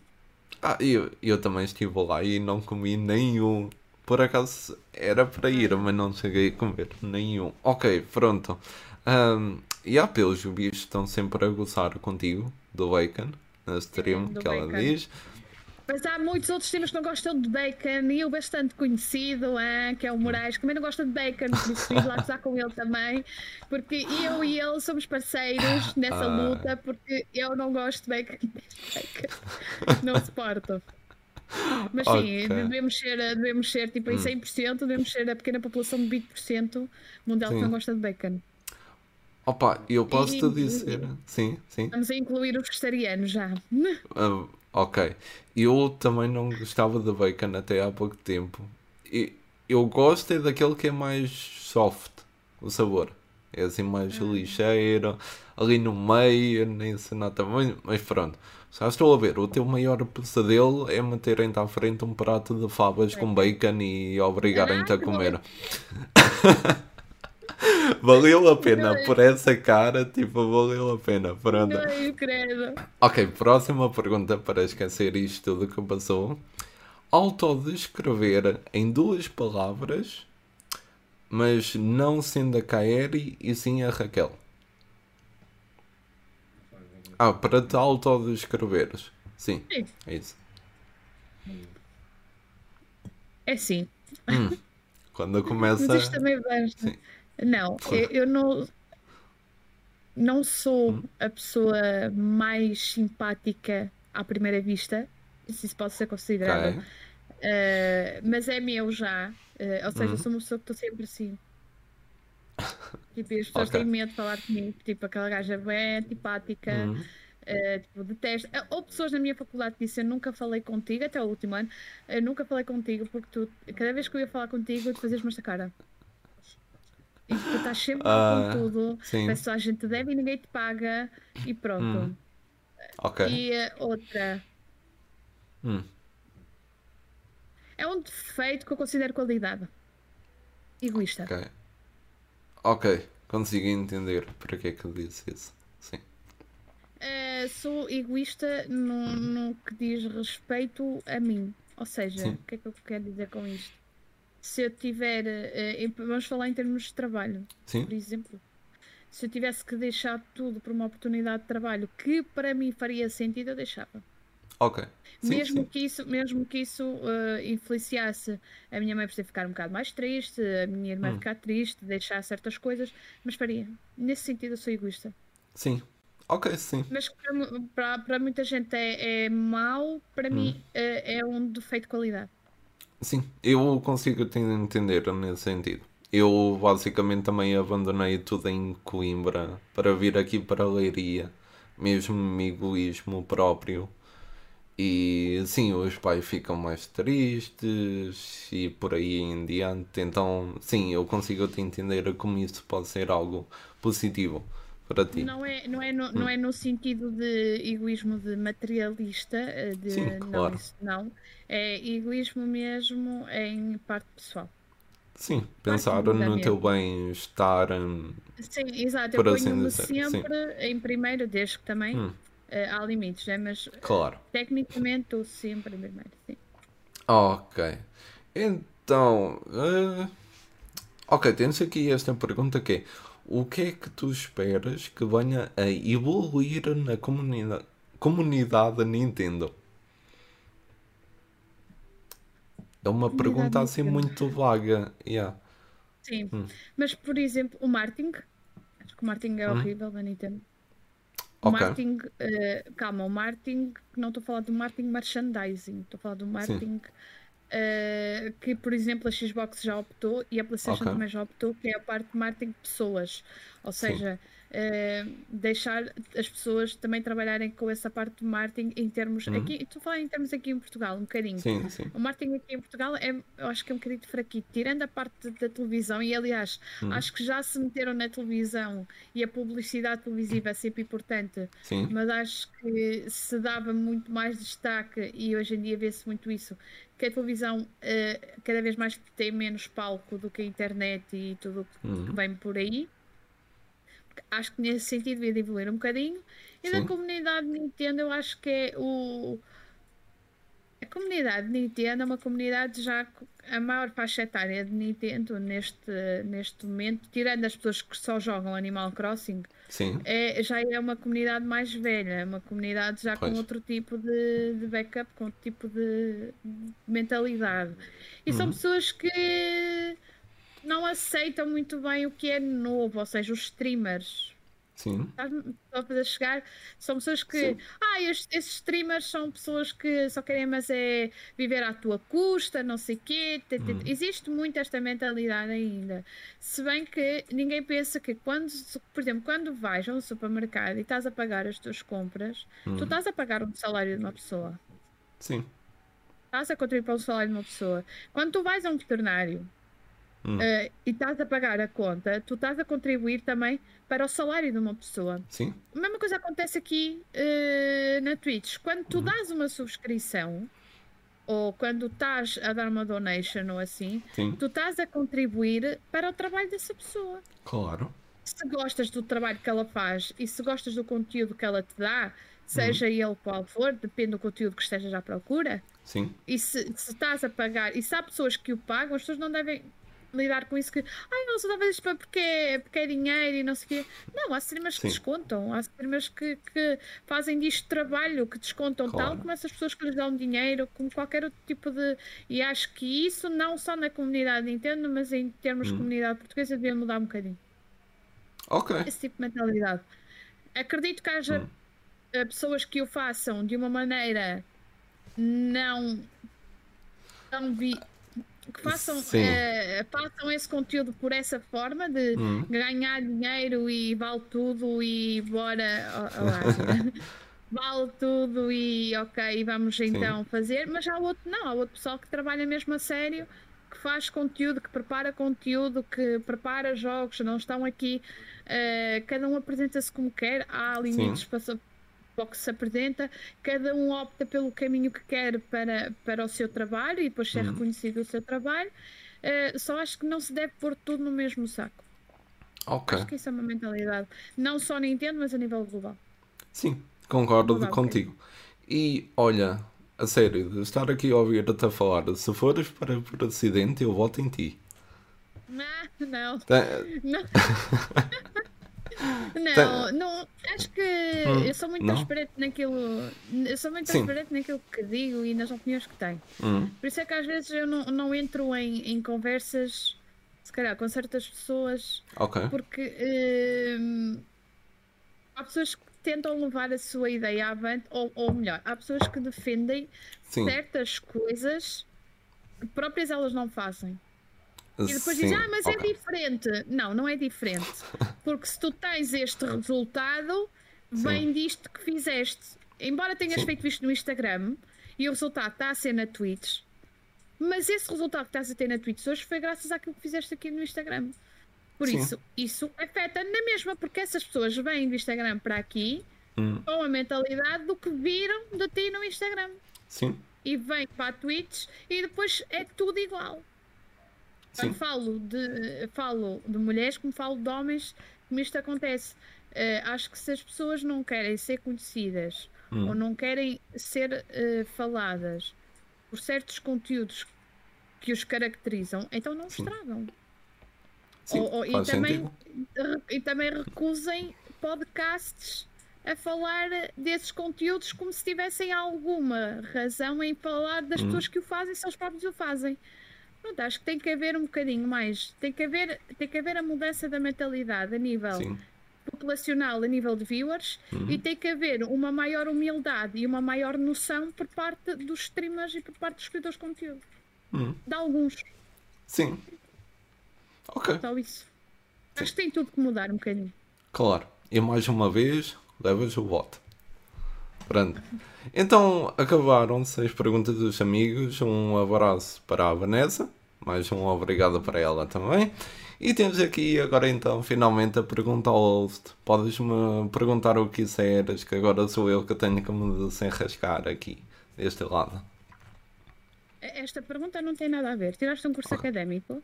Speaker 1: Ah, eu, eu também estive lá e não comi nenhum por acaso era para ir, mas não cheguei a comer nenhum. Ok, pronto. Um, e há pelos bichos estão sempre a gozar contigo do bacon na stream é, que bacon. ela diz.
Speaker 2: Mas há muitos outros temas que não gostam de bacon e eu bastante conhecido, hein, que é o Moraes, que também não gosta de bacon, por isso fiz lá gozar com ele também, porque eu e ele somos parceiros nessa ah. luta, porque eu não gosto de bacon, bacon. não suporto. Mas sim, okay. devemos, ser, devemos ser tipo em 100%, hum. devemos ser a pequena população de 20% mundial sim. que não gosta de bacon.
Speaker 1: Opa, eu posso te dizer. E, sim, sim.
Speaker 2: Vamos a incluir os vegetarianos já.
Speaker 1: Uh, ok. Eu também não gostava de bacon até há pouco tempo. E eu gosto é daquele que é mais soft, o sabor. É assim mais ah. lixeiro, ali no meio, nem se nota muito, mas pronto. Já estou a ver, o teu maior pesadelo é meterem-te à frente um prato de favas com bacon e obrigarem-te a comer. valeu a pena por essa cara, tipo, valeu a pena. Pronto. Ok, próxima pergunta para esquecer isto tudo que passou. Autodescrever em duas palavras mas não sendo a Kaeri e sim a Raquel. Ah, para te autodescreveres. Sim, sim, é isso.
Speaker 2: É sim.
Speaker 1: Hum, quando começa.
Speaker 2: Mas isto também basta. Não, eu, eu, não. Não sou hum. a pessoa mais simpática à primeira vista, se isso pode ser considerado. Okay. Uh, mas é meu já. Uh, ou seja, uhum. sou uma pessoa que estou sempre assim. Tipo, as pessoas okay. têm medo de falar comigo. Tipo, aquela gaja bem antipática. Uhum. Uh, tipo, detesto. Ou pessoas na minha faculdade que disseram nunca falei contigo, até o último ano, eu nunca falei contigo porque tu, cada vez que eu ia falar contigo, tu fazias-me esta cara. E tu estás sempre uh, com tudo, parece que a gente deve e ninguém te paga e pronto. Hum.
Speaker 1: Ok.
Speaker 2: E uh, outra.
Speaker 1: Hum.
Speaker 2: É um defeito que eu considero qualidade. Egoísta.
Speaker 1: Ok. Ok, consigo entender para que é que eu disse isso. Sim.
Speaker 2: Uh, sou egoísta no, no que diz respeito a mim. Ou seja, Sim. o que é que eu quero dizer com isto? Se eu tiver. Uh, vamos falar em termos de trabalho,
Speaker 1: Sim.
Speaker 2: por exemplo. Se eu tivesse que deixar tudo por uma oportunidade de trabalho que para mim faria sentido, eu deixava.
Speaker 1: Ok.
Speaker 2: Sim, mesmo, sim. Que isso, mesmo que isso uh, influenciasse a minha mãe por ficar um bocado mais triste, a minha irmã hum. ficar triste, deixar certas coisas, mas faria. Nesse sentido, eu sou egoísta.
Speaker 1: Sim. Ok, sim.
Speaker 2: Mas para, para muita gente é, é mau, para hum. mim é, é um defeito de qualidade.
Speaker 1: Sim, eu consigo te entender nesse sentido. Eu basicamente também abandonei tudo em Coimbra para vir aqui para a Leiria, mesmo egoísmo próprio e sim, os pais ficam mais tristes e por aí em diante. Então, sim, eu consigo te entender como isso pode ser algo positivo para ti.
Speaker 2: Não é, não é, no, hum. não é no sentido de egoísmo de materialista, eh, de sim, claro. não, isso não. É egoísmo mesmo em parte pessoal.
Speaker 1: Sim, pensar no teu bem-estar.
Speaker 2: Hum, sim, exato. Eu assim ponho-me sempre sim. em primeiro, desde que também. Hum há limites, né? mas
Speaker 1: claro.
Speaker 2: tecnicamente estou sempre em primeiro, sim.
Speaker 1: Ok. Então. Uh... Ok, temos aqui esta pergunta que é o que é que tu esperas que venha a evoluir na comunidade, comunidade Nintendo? É uma comunidade pergunta assim Nintendo. muito vaga. Yeah.
Speaker 2: Sim, hum. mas por exemplo, o marketing, acho que o marketing é hum. horrível da Nintendo. O okay. marketing, uh, calma, o marketing, não estou a falar do marketing merchandising, estou a falar do marketing uh, que, por exemplo, a Xbox já optou e a PlayStation okay. também já optou, que é a parte de marketing de pessoas. Ou seja, Sim uh, deixar as pessoas também trabalharem com essa parte de marketing em termos. Uhum. Aqui, estou a falar em termos aqui em Portugal, um bocadinho.
Speaker 1: Sim, sim.
Speaker 2: O marketing aqui em Portugal é, eu acho que é um bocadinho fraquito, tirando a parte da televisão, e aliás, uhum. acho que já se meteram na televisão e a publicidade televisiva é sempre importante,
Speaker 1: sim.
Speaker 2: mas acho que se dava muito mais destaque e hoje em dia vê-se muito isso. Que a televisão uh, cada vez mais tem menos palco do que a internet e tudo o que uhum. vem por aí acho que nesse sentido devia evoluir um bocadinho. E Sim. da comunidade Nintendo, eu acho que é o. A comunidade Nintendo é uma comunidade já. A maior faixa etária de Nintendo neste, neste momento, tirando as pessoas que só jogam Animal Crossing,
Speaker 1: Sim.
Speaker 2: É, já é uma comunidade mais velha, é uma comunidade já pois. com outro tipo de, de backup, com outro tipo de, de mentalidade. E uhum. são pessoas que não aceitam muito bem o que é novo, ou seja, os streamers.
Speaker 1: Sim.
Speaker 2: Só para chegar, são pessoas que. Sim. Ah, estes, esses streamers são pessoas que só querem, mas é viver à tua custa, não sei o quê. Hum. Existe muito esta mentalidade ainda. Se bem que ninguém pensa que quando, por exemplo, quando vais a um supermercado e estás a pagar as tuas compras, hum. tu estás a pagar um salário de uma pessoa.
Speaker 1: Sim.
Speaker 2: Estás a contribuir para o salário de uma pessoa. Quando tu vais a um veterinário hum. uh, e estás a pagar a conta, tu estás a contribuir também para o salário de uma pessoa.
Speaker 1: Sim.
Speaker 2: A mesma coisa acontece aqui uh, na Twitch. Quando tu hum. dás uma subscrição, ou quando estás a dar uma donation ou assim,
Speaker 1: Sim.
Speaker 2: tu estás a contribuir para o trabalho dessa pessoa.
Speaker 1: Claro.
Speaker 2: Se gostas do trabalho que ela faz e se gostas do conteúdo que ela te dá, seja hum. ele qual for, depende do conteúdo que estejas à procura.
Speaker 1: Sim.
Speaker 2: E se, se estás a pagar, e se há pessoas que o pagam, as pessoas não devem lidar com isso que ai não só isto porque é, porque é dinheiro e não sei o quê. Não, há streamers que descontam, há streamers que, que fazem disto trabalho, que descontam claro. tal como essas pessoas que lhes dão dinheiro, como qualquer outro tipo de. E acho que isso não só na comunidade Nintendo, mas em termos hum. de comunidade portuguesa devia mudar um bocadinho.
Speaker 1: Ok.
Speaker 2: Esse tipo de mentalidade. Acredito que haja hum. Eh, pessoas que o façam de uma maneira não tão vi que façam, uh, façam esse conteúdo por essa forma de hum. ganhar dinheiro e vale tudo e bora vale tudo e ok, vamos então Sim. fazer, mas há outro não, há outro pessoal que trabalha mesmo a sério, que faz conteúdo, que prepara conteúdo, que prepara jogos, não estão aqui, uh, cada um apresenta-se como quer, há limites para que se apresenta, cada um opta pelo caminho que quer para, para o seu trabalho e depois ser uhum. reconhecido o seu trabalho. Uh, só acho que não se deve pôr tudo no mesmo saco.
Speaker 1: Ok.
Speaker 2: Acho que isso é uma mentalidade. Não só Nintendo, mas a nível global.
Speaker 1: Sim, concordo global, contigo. E olha, a sério, de estar aqui a ouvir-te a falar, se fores para por acidente, eu voto em ti.
Speaker 2: Não, não. Tá. não. Não, não, acho que hum, eu sou muito não? transparente naquilo. Eu sou muito transparente Sim. naquilo que digo e nas opiniões que tenho.
Speaker 1: Hum.
Speaker 2: Por isso é que às vezes eu não, não entro em, em conversas, se calhar, com certas pessoas.
Speaker 1: Ok.
Speaker 2: Porque hum, há pessoas que tentam levar a sua ideia avante, ou, ou melhor, há pessoas que defendem Sim. certas coisas que próprias elas não fazem. E depois dizem, ah, mas é okay. é diferente. Não, não é diferente. Porque se tu tens este resultado, vem Sim. disto que fizeste. Embora tenhas Sim. feito isto no Instagram e o resultado está a ser na Twitch, mas esse resultado que estás a ter na Twitch hoje foi graças àquilo que fizeste aqui no Instagram. Por Sim. isso, isso afeta na mesma, porque essas pessoas vêm do Instagram para aqui hum. com a mentalidade do que viram de ti no Instagram.
Speaker 1: Sim.
Speaker 2: E vêm para a Twitch e depois é tudo igual. Sim. falo de, falo de mulheres como falo de homens, como isto acontece. Uh, acho que se as pessoas não querem ser conhecidas hum. ou não querem ser uh, faladas por certos conteúdos que os caracterizam, então não Sim. estragam.
Speaker 1: Sim, ou, ou, e, também,
Speaker 2: e também recusem podcasts a falar desses conteúdos como se tivessem alguma razão em falar das hum. pessoas que o fazem, se eles próprios o fazem. Pronto, acho que tem que haver um bocadinho mais, tem que haver, tem que haver a mudança da mentalidade a nível Sim. populacional, a nível de viewers, uhum. e tem que haver uma maior humildade e uma maior noção por parte dos streamers e por parte dos criadores de conteúdo. Uhum. De alguns.
Speaker 1: Sim. Ok.
Speaker 2: Só isso. Sim. Acho que tem tudo que mudar um bocadinho.
Speaker 1: Claro. E mais uma vez, levas o voto. Pronto. Então acabaram-se as perguntas dos amigos. Um abraço para a Vanessa, mais um obrigado para ela também. E temos aqui agora então finalmente a pergunta ao host. Podes-me perguntar o que quiseres, que agora sou eu que tenho que me desenrascar aqui, deste lado.
Speaker 2: Esta pergunta não tem nada a ver. Tiraste um curso académico?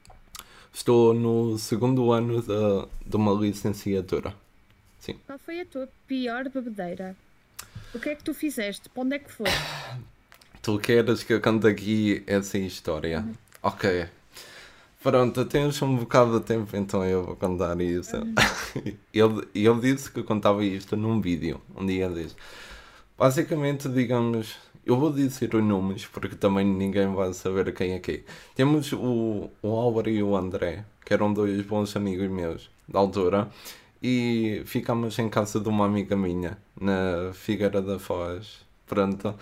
Speaker 1: Estou no segundo ano de, de uma licenciatura. Sim.
Speaker 2: Qual foi a tua pior bebedeira? O que é que tu fizeste? Para onde é que foi?
Speaker 1: Tu queres que eu conte aqui essa história? Uhum. Ok. Pronto, temos um bocado de tempo, então eu vou contar isso. Uhum. ele, ele disse que contava isto num vídeo, um dia desses. Basicamente, digamos, eu vou dizer os nomes porque também ninguém vai saber quem é quem. Temos o, o Álvaro e o André, que eram dois bons amigos meus da altura e ficámos em casa de uma amiga minha, na Figueira da Foz. Pronto.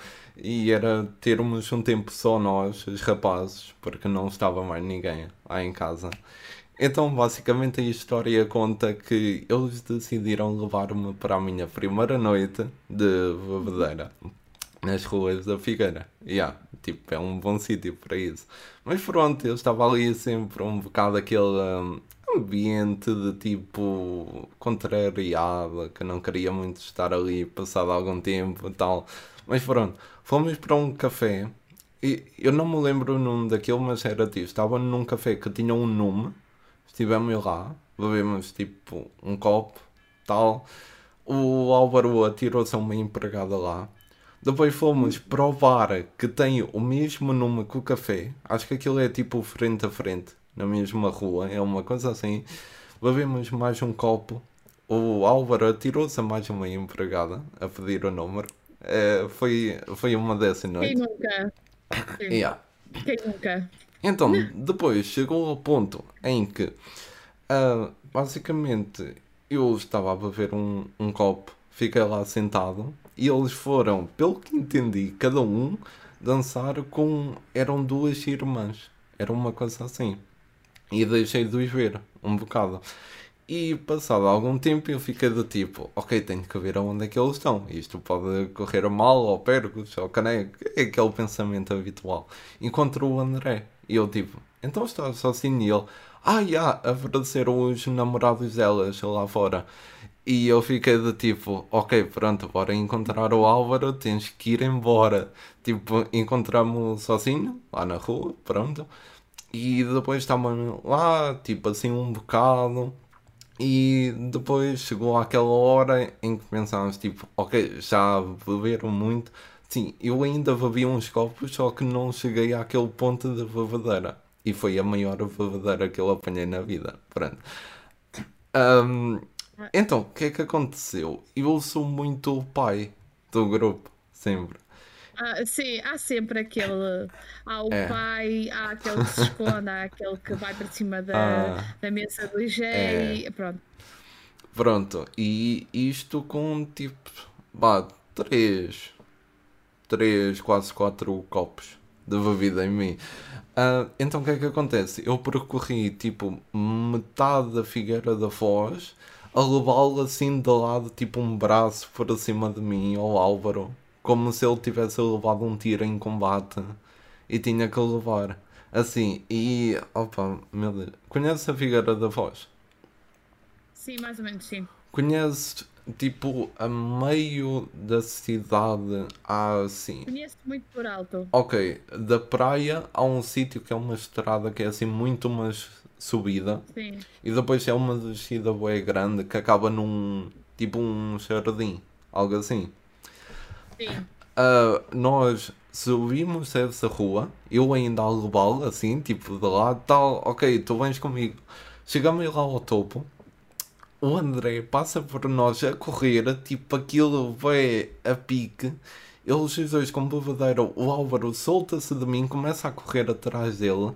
Speaker 1: E era termos um tempo só nós, os rapazes, porque não estava mais ninguém lá em casa. Então, basicamente, a história conta que eles decidiram levar-me para a minha primeira noite de bebedeira nas ruas da Figueira. Yeah, tipo, é um bom sítio para isso. Mas pronto, eu estava ali sempre um bocado aquele. Um, ambiente de tipo contrariado, que não queria muito estar ali passado algum tempo e tal. Mas pronto, fomos para um café e eu não me lembro o nome daquilo, mas era tipo, estava num café que tinha um nome, estivemos lá, bebemos tipo um copo, tal. O Álvaro atirou-se a uma empregada lá. Depois fomos provar que tem o mesmo nome que o café. Acho que aquilo é tipo frente a frente na mesma rua, é uma coisa assim. Bebemos mais um copo. O Álvaro atirou-se a mais uma empregada a pedir o número. É, foi, foi uma dessas noites.
Speaker 2: Quem nunca?
Speaker 1: Yeah.
Speaker 2: Quem nunca?
Speaker 1: Então, depois chegou ao ponto em que, uh, basicamente, eu estava a beber um, um copo, fiquei lá sentado e eles foram, pelo que entendi, cada um dançar com. Eram duas irmãs, era uma coisa assim. E deixei de os ver um bocado. E passado algum tempo eu fiquei do tipo, ok, tenho que ver aonde é que eles estão. Isto pode correr mal, ou percos, ou caneco. É aquele pensamento habitual. Encontro o André. E eu tipo, então está sozinho e ele, ah, já, apareceram os namorados delas lá fora. E eu fiquei de tipo, ok, pronto, bora encontrar o Álvaro, tens que ir embora. Tipo, encontramos sozinho, lá na rua, pronto. E depois estávamos lá, tipo assim, um bocado. E depois chegou aquela hora em que pensámos, tipo, ok, já beberam muito. Sim, eu ainda bebi uns copos, só que não cheguei àquele ponto de bebedeira. E foi a maior bebedeira que eu apanhei na vida. Pronto. Um, então, o que é que aconteceu? Eu sou muito o pai do grupo, sempre.
Speaker 2: Ah, sim, há sempre aquele. Há o é. pai, há aquele que se esconde, há aquele que vai para cima da, ah, da mesa do IG é. e pronto.
Speaker 1: Pronto, e isto com tipo. Bah, três. Três, quase quatro copos de bebida em mim. Uh, então o que é que acontece? Eu percorri tipo metade da Figueira da Foz a levá-lo assim de lado, tipo um braço por cima de mim, ao Álvaro, como se ele tivesse levado um tiro em combate e tinha que levar. Assim, e opa, meu Deus, conheces a Figueira da Foz?
Speaker 2: Sim, mais ou menos sim.
Speaker 1: Conheces tipo, a meio da cidade há assim.
Speaker 2: Conheço muito por alto.
Speaker 1: Ok, da praia há um sítio que é uma estrada que é assim muito mais subida.
Speaker 2: Sim.
Speaker 1: E depois é uma descida bem grande que acaba num tipo um jardim, algo assim. Uh, nós subimos essa rua, eu ainda a levá assim, tipo de lá, tal, ok, tu vens comigo. Chegamos lá ao topo o André passa por nós a correr, tipo aquilo vai a pique. Eles dois com bebedeira, o Álvaro solta-se de mim, começa a correr atrás dele.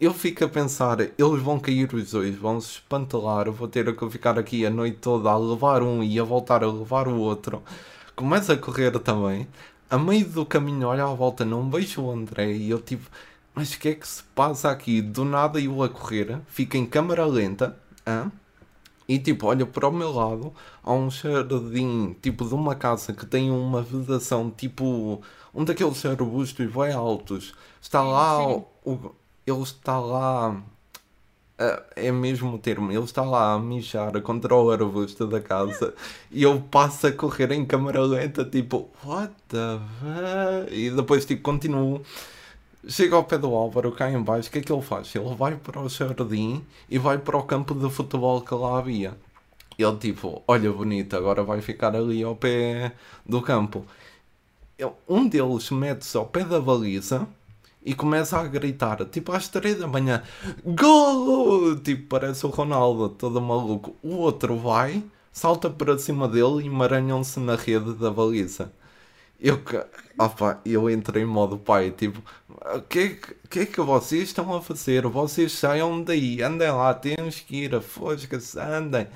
Speaker 1: Eu fico a pensar, eles vão cair os dois, vão se espantelar, vou ter que ficar aqui a noite toda a levar um e a voltar a levar o outro. Começa a correr também. A meio do caminho, olha à volta, não vejo o André e eu tipo, mas o que é que se passa aqui? Do nada eu a correr, fico em câmera lenta, hein? E tipo, olha para o meu lado, há um jardim tipo de uma casa que tem uma vedação tipo um daqueles arbustos bem altos. Está lá. O, ele está lá, é mesmo o termo, ele está lá a mijar contra o arbusto da casa e eu passo a correr em câmera lenta, tipo, what the fuck? E depois tipo continuo Chega ao pé do Álvaro, cá em baixo, o que é que ele faz? Ele vai para o jardim e vai para o campo de futebol que lá havia. Ele tipo, olha bonito, agora vai ficar ali ao pé do campo. Um deles mete-se ao pé da baliza e começa a gritar, tipo às 3 da manhã, Gol! Tipo, parece o Ronaldo, todo maluco. O outro vai, salta para cima dele e maranham-se na rede da baliza. Eu, opa, eu entrei em modo pai, tipo, o que, que é que vocês estão a fazer? Vocês saiam daí, andem lá, temos que ir, a fosca-se, andem.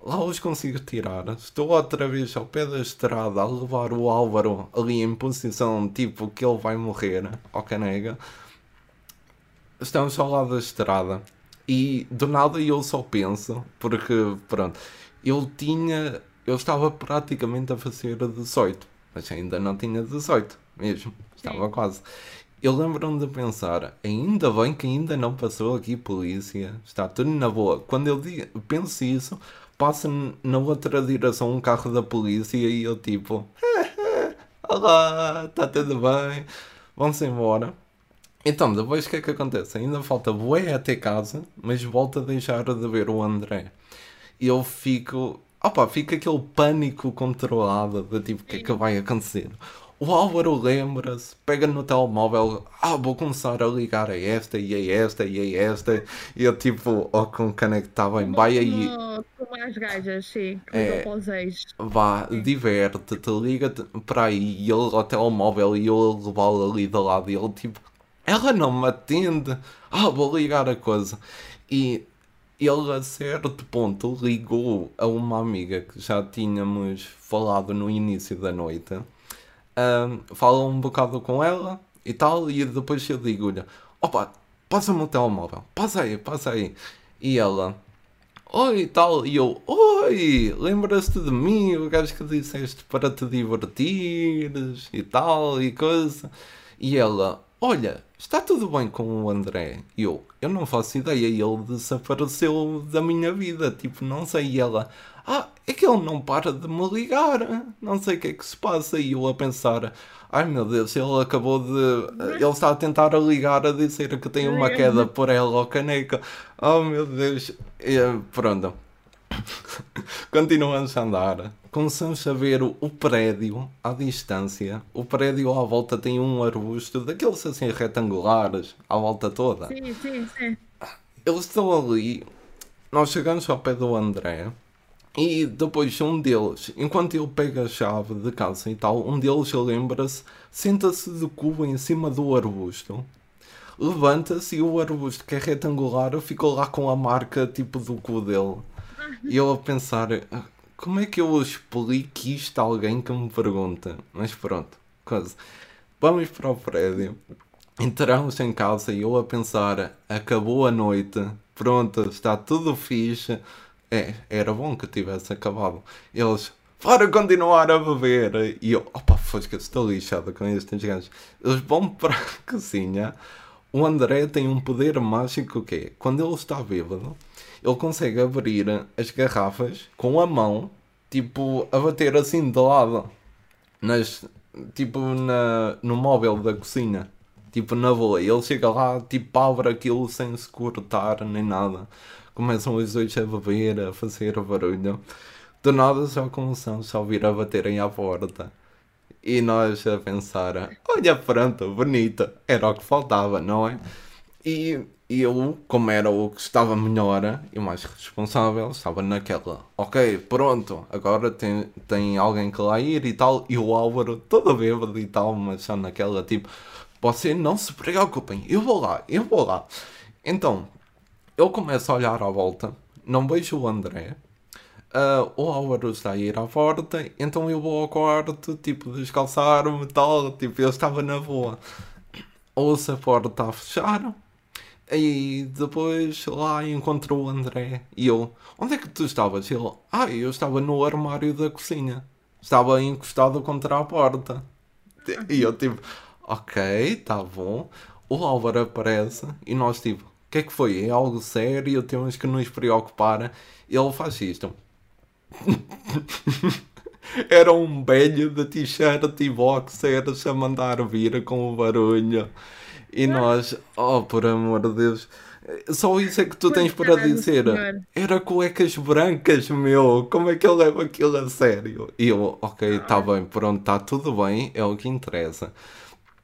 Speaker 1: Lá os consigo tirar. Estou outra vez ao pé da estrada a levar o Álvaro ali em posição tipo que ele vai morrer, ao canega. Estamos ao lado da estrada e do nada eu só penso, porque pronto, eu tinha, eu estava praticamente a fazer 18 mas ainda não tinha 18 mesmo, estava Sim. quase. Eu lembro-me de pensar, ainda bem que ainda não passou aqui polícia, está tudo na boa. Quando eu digo, penso isso, passa na outra direção um carro da polícia e eu tipo, olá, está tudo bem, vamos embora. Então, depois o que é que acontece? Ainda falta bué até casa, mas volto a deixar de ver o André. E eu fico, Opa, fica aquele pânico controlado de tipo, o que é que vai acontecer? O Álvaro lembra-se, pega no telemóvel, ah, vou começar a ligar a esta e a esta e a esta, e eu tipo, ó, com canectava estava em baia e.
Speaker 2: Com mais gajas, sim, é,
Speaker 1: Vá, diverte-te, liga-te para aí, e ele ao telemóvel e eu levá-lo ali do lado, e ele tipo, ela não me atende, ah, vou ligar a coisa. E ele a certo ponto ligou a uma amiga que já tínhamos falado no início da noite um, fala um bocado com ela e tal, e depois eu digo-lhe: opa, passa-me o telemóvel, passa aí, passa aí. E ela, oi tal, e eu, oi, lembras-te de mim, o gajo que disseste para te divertires e tal, e coisa. E ela, olha, está tudo bem com o André? E eu, eu não faço ideia, ele desapareceu da minha vida, tipo, não sei. E ela, ah, é que ele não para de me ligar, não sei o que é que se passa. E eu a pensar, ai meu Deus, ele acabou de. Ele está a tentar ligar a dizer que tem uma queda por ela ou caneca. Oh meu Deus. E, pronto. Continuamos a andar. Começamos a ver o prédio à distância. O prédio à volta tem um arbusto daqueles assim retangulares à volta toda.
Speaker 2: Sim, sim, sim.
Speaker 1: Eles estão ali. Nós chegamos ao pé do André. E depois um deles, enquanto ele pega a chave de casa e tal, um deles lembra-se, senta-se de cubo em cima do arbusto, levanta-se e o arbusto que é retangular ficou lá com a marca tipo do cu dele. E eu a pensar, como é que eu explico isto a alguém que me pergunta? Mas pronto, quase. Vamos para o prédio. Entramos em casa e eu a pensar, acabou a noite, pronto, está tudo fixe é, era bom que tivesse acabado. Eles, para continuar a beber. E eu, opa, fosca, estou lixado com estes gajos. Eles vão para a cozinha. O André tem um poder mágico que é, quando ele está bêbado, ele consegue abrir as garrafas com a mão, tipo, a bater assim de lado. Nas, tipo, na, no móvel da cozinha. Tipo, na boa. Ele chega lá, tipo, abre aquilo sem se cortar nem nada começam os dois a beber, a fazer barulho. Do nada só começamos a ouvir a baterem à porta. E nós a pensar, olha pronto, bonita, era o que faltava, não é? E eu, como era o que estava melhor e mais responsável, estava naquela, ok, pronto, agora tem, tem alguém que lá ir e tal, e o Álvaro todo bêbado e tal, mas só naquela tipo, você não se preocupem, eu vou lá, eu vou lá. Então, eu começo a olhar à volta, não vejo o André. Uh, o Álvaro está a ir à porta, então eu vou ao quarto, tipo, descalçar-me e tal, tipo, eu estava na boa. Ouço a porta a fechar, e depois lá encontro o André, e eu, onde é que tu estavas? Ele, ah, eu estava no armário da cozinha, estava encostado contra a porta. E eu, tipo, ok, tá bom. O Álvaro aparece, e nós, tipo, o que é que foi? É algo sério? Temos que nos preocupar. Ele faz isto. Era um velho de t-shirt e boxers a mandar vir com o barulho. E nós, oh, por amor de Deus, só isso é que tu tens para dizer. Era cuecas brancas, meu. Como é que ele leva aquilo a sério? E eu, ok, está ah. bem, pronto, está tudo bem, é o que interessa.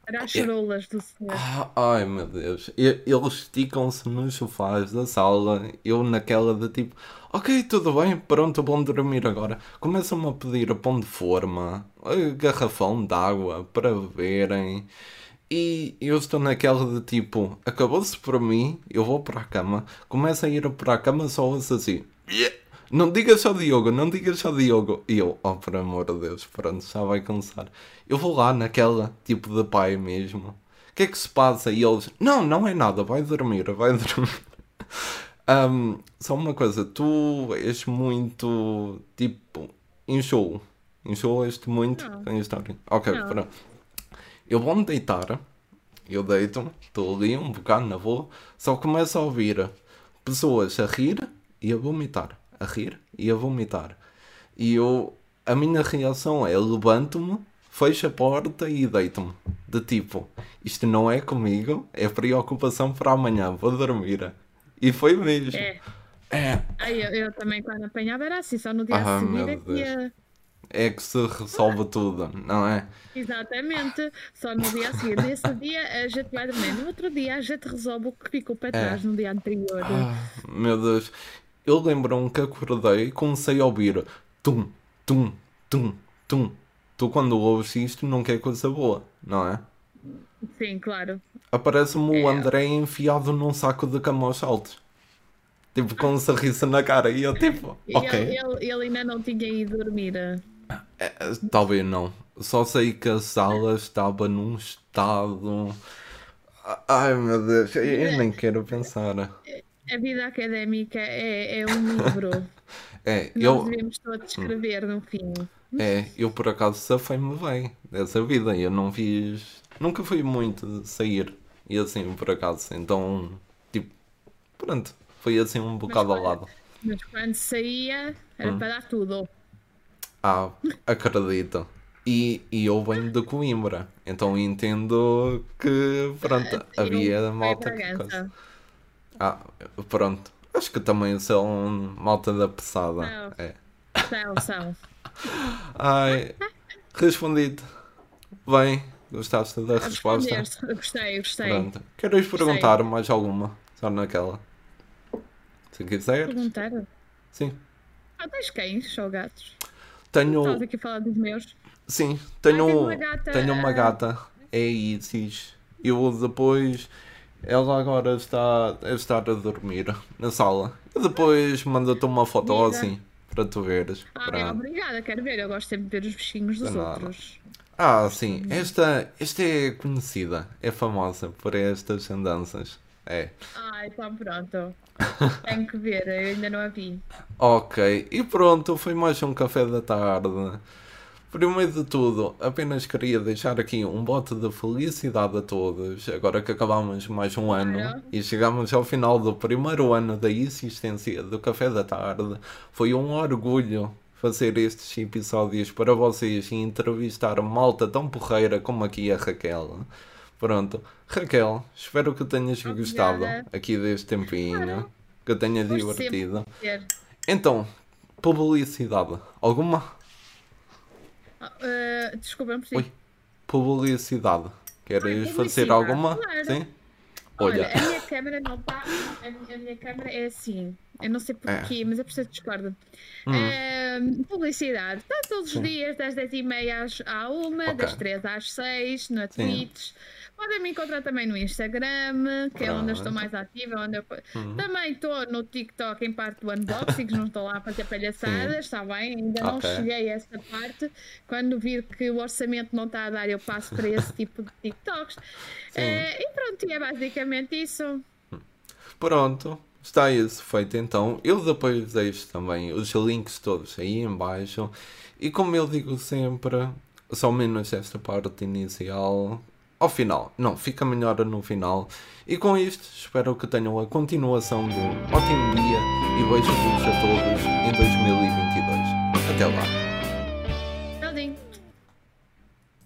Speaker 2: Era as charolas do senhor.
Speaker 1: Ah, ai meu Deus. Eles esticam-se nos sofás da sala. Eu naquela de tipo, ok, tudo bem, pronto, vão dormir agora. Começam-me a pedir pão de forma, garrafão de água para beberem. E eu estou naquela de tipo, acabou-se para mim, eu vou para a cama. Começa a ir para a cama só assim. Yeah não digas ao Diogo, não digas ao Diogo. E eu, oh, por amor de Deus, pronto, já vai começar. Eu vou lá naquela, tipo de pai mesmo. O que é que se passa? E eles, não, não é nada, vai dormir, vai dormir. um, só uma coisa, tu és muito, tipo, enxoo. Enxoas-te muito com a história. Ok, não. pronto. Eu vou-me deitar, eu deito-me, estou ali um bocado na boa, só começo a ouvir pessoas a rir e a vomitar a rir e a vomitar. E eu, a minha reação é levanto-me, fecho a porta e deito-me. De tipo, isto não é comigo, é preocupação para amanhã, vou dormir. E foi mesmo. É.
Speaker 2: é. eu, eu, também quando apanhava era assim, só no dia ah, seguinte é que ia...
Speaker 1: é que se resolve tudo, não é?
Speaker 2: Exatamente, só no dia a seguir. Nesse dia a gente vai dormir, no outro dia a gente resolve o que ficou para trás é. no dia anterior. Ah,
Speaker 1: meu Deus, eu lembro-me que acordei e comecei a ouvir tum, tum, tum, tum. Tu quando ouves isto não quer coisa boa, não é?
Speaker 2: Sim, claro.
Speaker 1: Aparece-me é. o André enfiado num saco de camas altos. Tipo, com um sorriso na cara. E eu, tipo, ok.
Speaker 2: Ele, ele, ele ainda não tinha ido dormir. É,
Speaker 1: talvez não. Só sei que a sala estava num estado. Ai meu Deus, eu nem quero pensar.
Speaker 2: A vida académica é, é um livro.
Speaker 1: é,
Speaker 2: Nós eu... devemos todos escrever no fim.
Speaker 1: É, eu por acaso safei-me bem dessa vida. Eu não fiz. Nunca fui muito sair. E assim, por acaso. Então, tipo, pronto. Foi assim um bocado
Speaker 2: mas,
Speaker 1: ao lado.
Speaker 2: Mas quando saía, era hum. para dar tudo.
Speaker 1: Ah, acredito. E, e eu venho de Coimbra, então entendo que, pronto, uh, havia malta que coisa. Ah, pronto. Acho que também são malta da pesada. Não. É.
Speaker 2: São, são.
Speaker 1: Ai, respondido. Bem, gostaste da resposta?
Speaker 2: Gostei, gostei.
Speaker 1: Pronto. Queres perguntar gostei. mais alguma? Só naquela. Se quiser.
Speaker 2: Perguntar?
Speaker 1: Sim.
Speaker 2: Ah, tens cães ou gatos?
Speaker 1: Tenho.
Speaker 2: Estás aqui a falar dos meus?
Speaker 1: Sim, tenho, ah, uma gata. Tenho uma gata. É Isis. Eu depois. Ela agora está a estar a dormir na sala. E depois manda-te uma foto assim para tu veres.
Speaker 2: Ah, para... é, obrigada, quero ver. Eu gosto sempre de ver os bichinhos dos outros.
Speaker 1: Ah, sim. Esta, esta é conhecida, é famosa por estas andanças. É.
Speaker 2: Ah, então pronto. Tenho que ver, eu ainda não a vi.
Speaker 1: Ok, e pronto, foi mais um café da tarde. Primeiro de tudo, apenas queria deixar aqui um bote de felicidade a todos, agora que acabamos mais um ano e chegamos ao final do primeiro ano da existência do Café da Tarde. Foi um orgulho fazer estes episódios para vocês e entrevistar malta tão porreira como aqui a Raquel. Pronto, Raquel, espero que tenhas Obrigada. gostado aqui deste tempinho, claro. que tenha divertido. Então, publicidade, alguma?
Speaker 2: Uh, desculpa, não percebi. Oi.
Speaker 1: Publicidade. Queres fazer alguma?
Speaker 2: Claro. Sim? Olha, Olha, a minha câmera não está. A, minha câmera é assim. Eu não sei porquê, é. mas é por isso que discordo. Hum. Uh, publicidade. Está todos os Sim. dias, das 10h30 à 1, okay. das 3 às 6, na Twitch. Podem me encontrar também no Instagram, que é onde eu estou mais ativa. Onde eu... Uhum. Também estou no TikTok em parte do unboxing, não estou lá a fazer palhaçadas, está bem? Ainda okay. não cheguei a essa parte. Quando vir que o orçamento não está a dar, eu passo para esse tipo de TikToks. É, e pronto, é basicamente isso.
Speaker 1: Pronto. Está isso feito então. Eu depois deixo também os links todos aí embaixo. E como eu digo sempre, só menos esta parte inicial, ao final. Não, fica melhor no final. E com isto, espero que tenham a continuação de um ótimo dia e beijo-vos a todos em 2022. Até lá.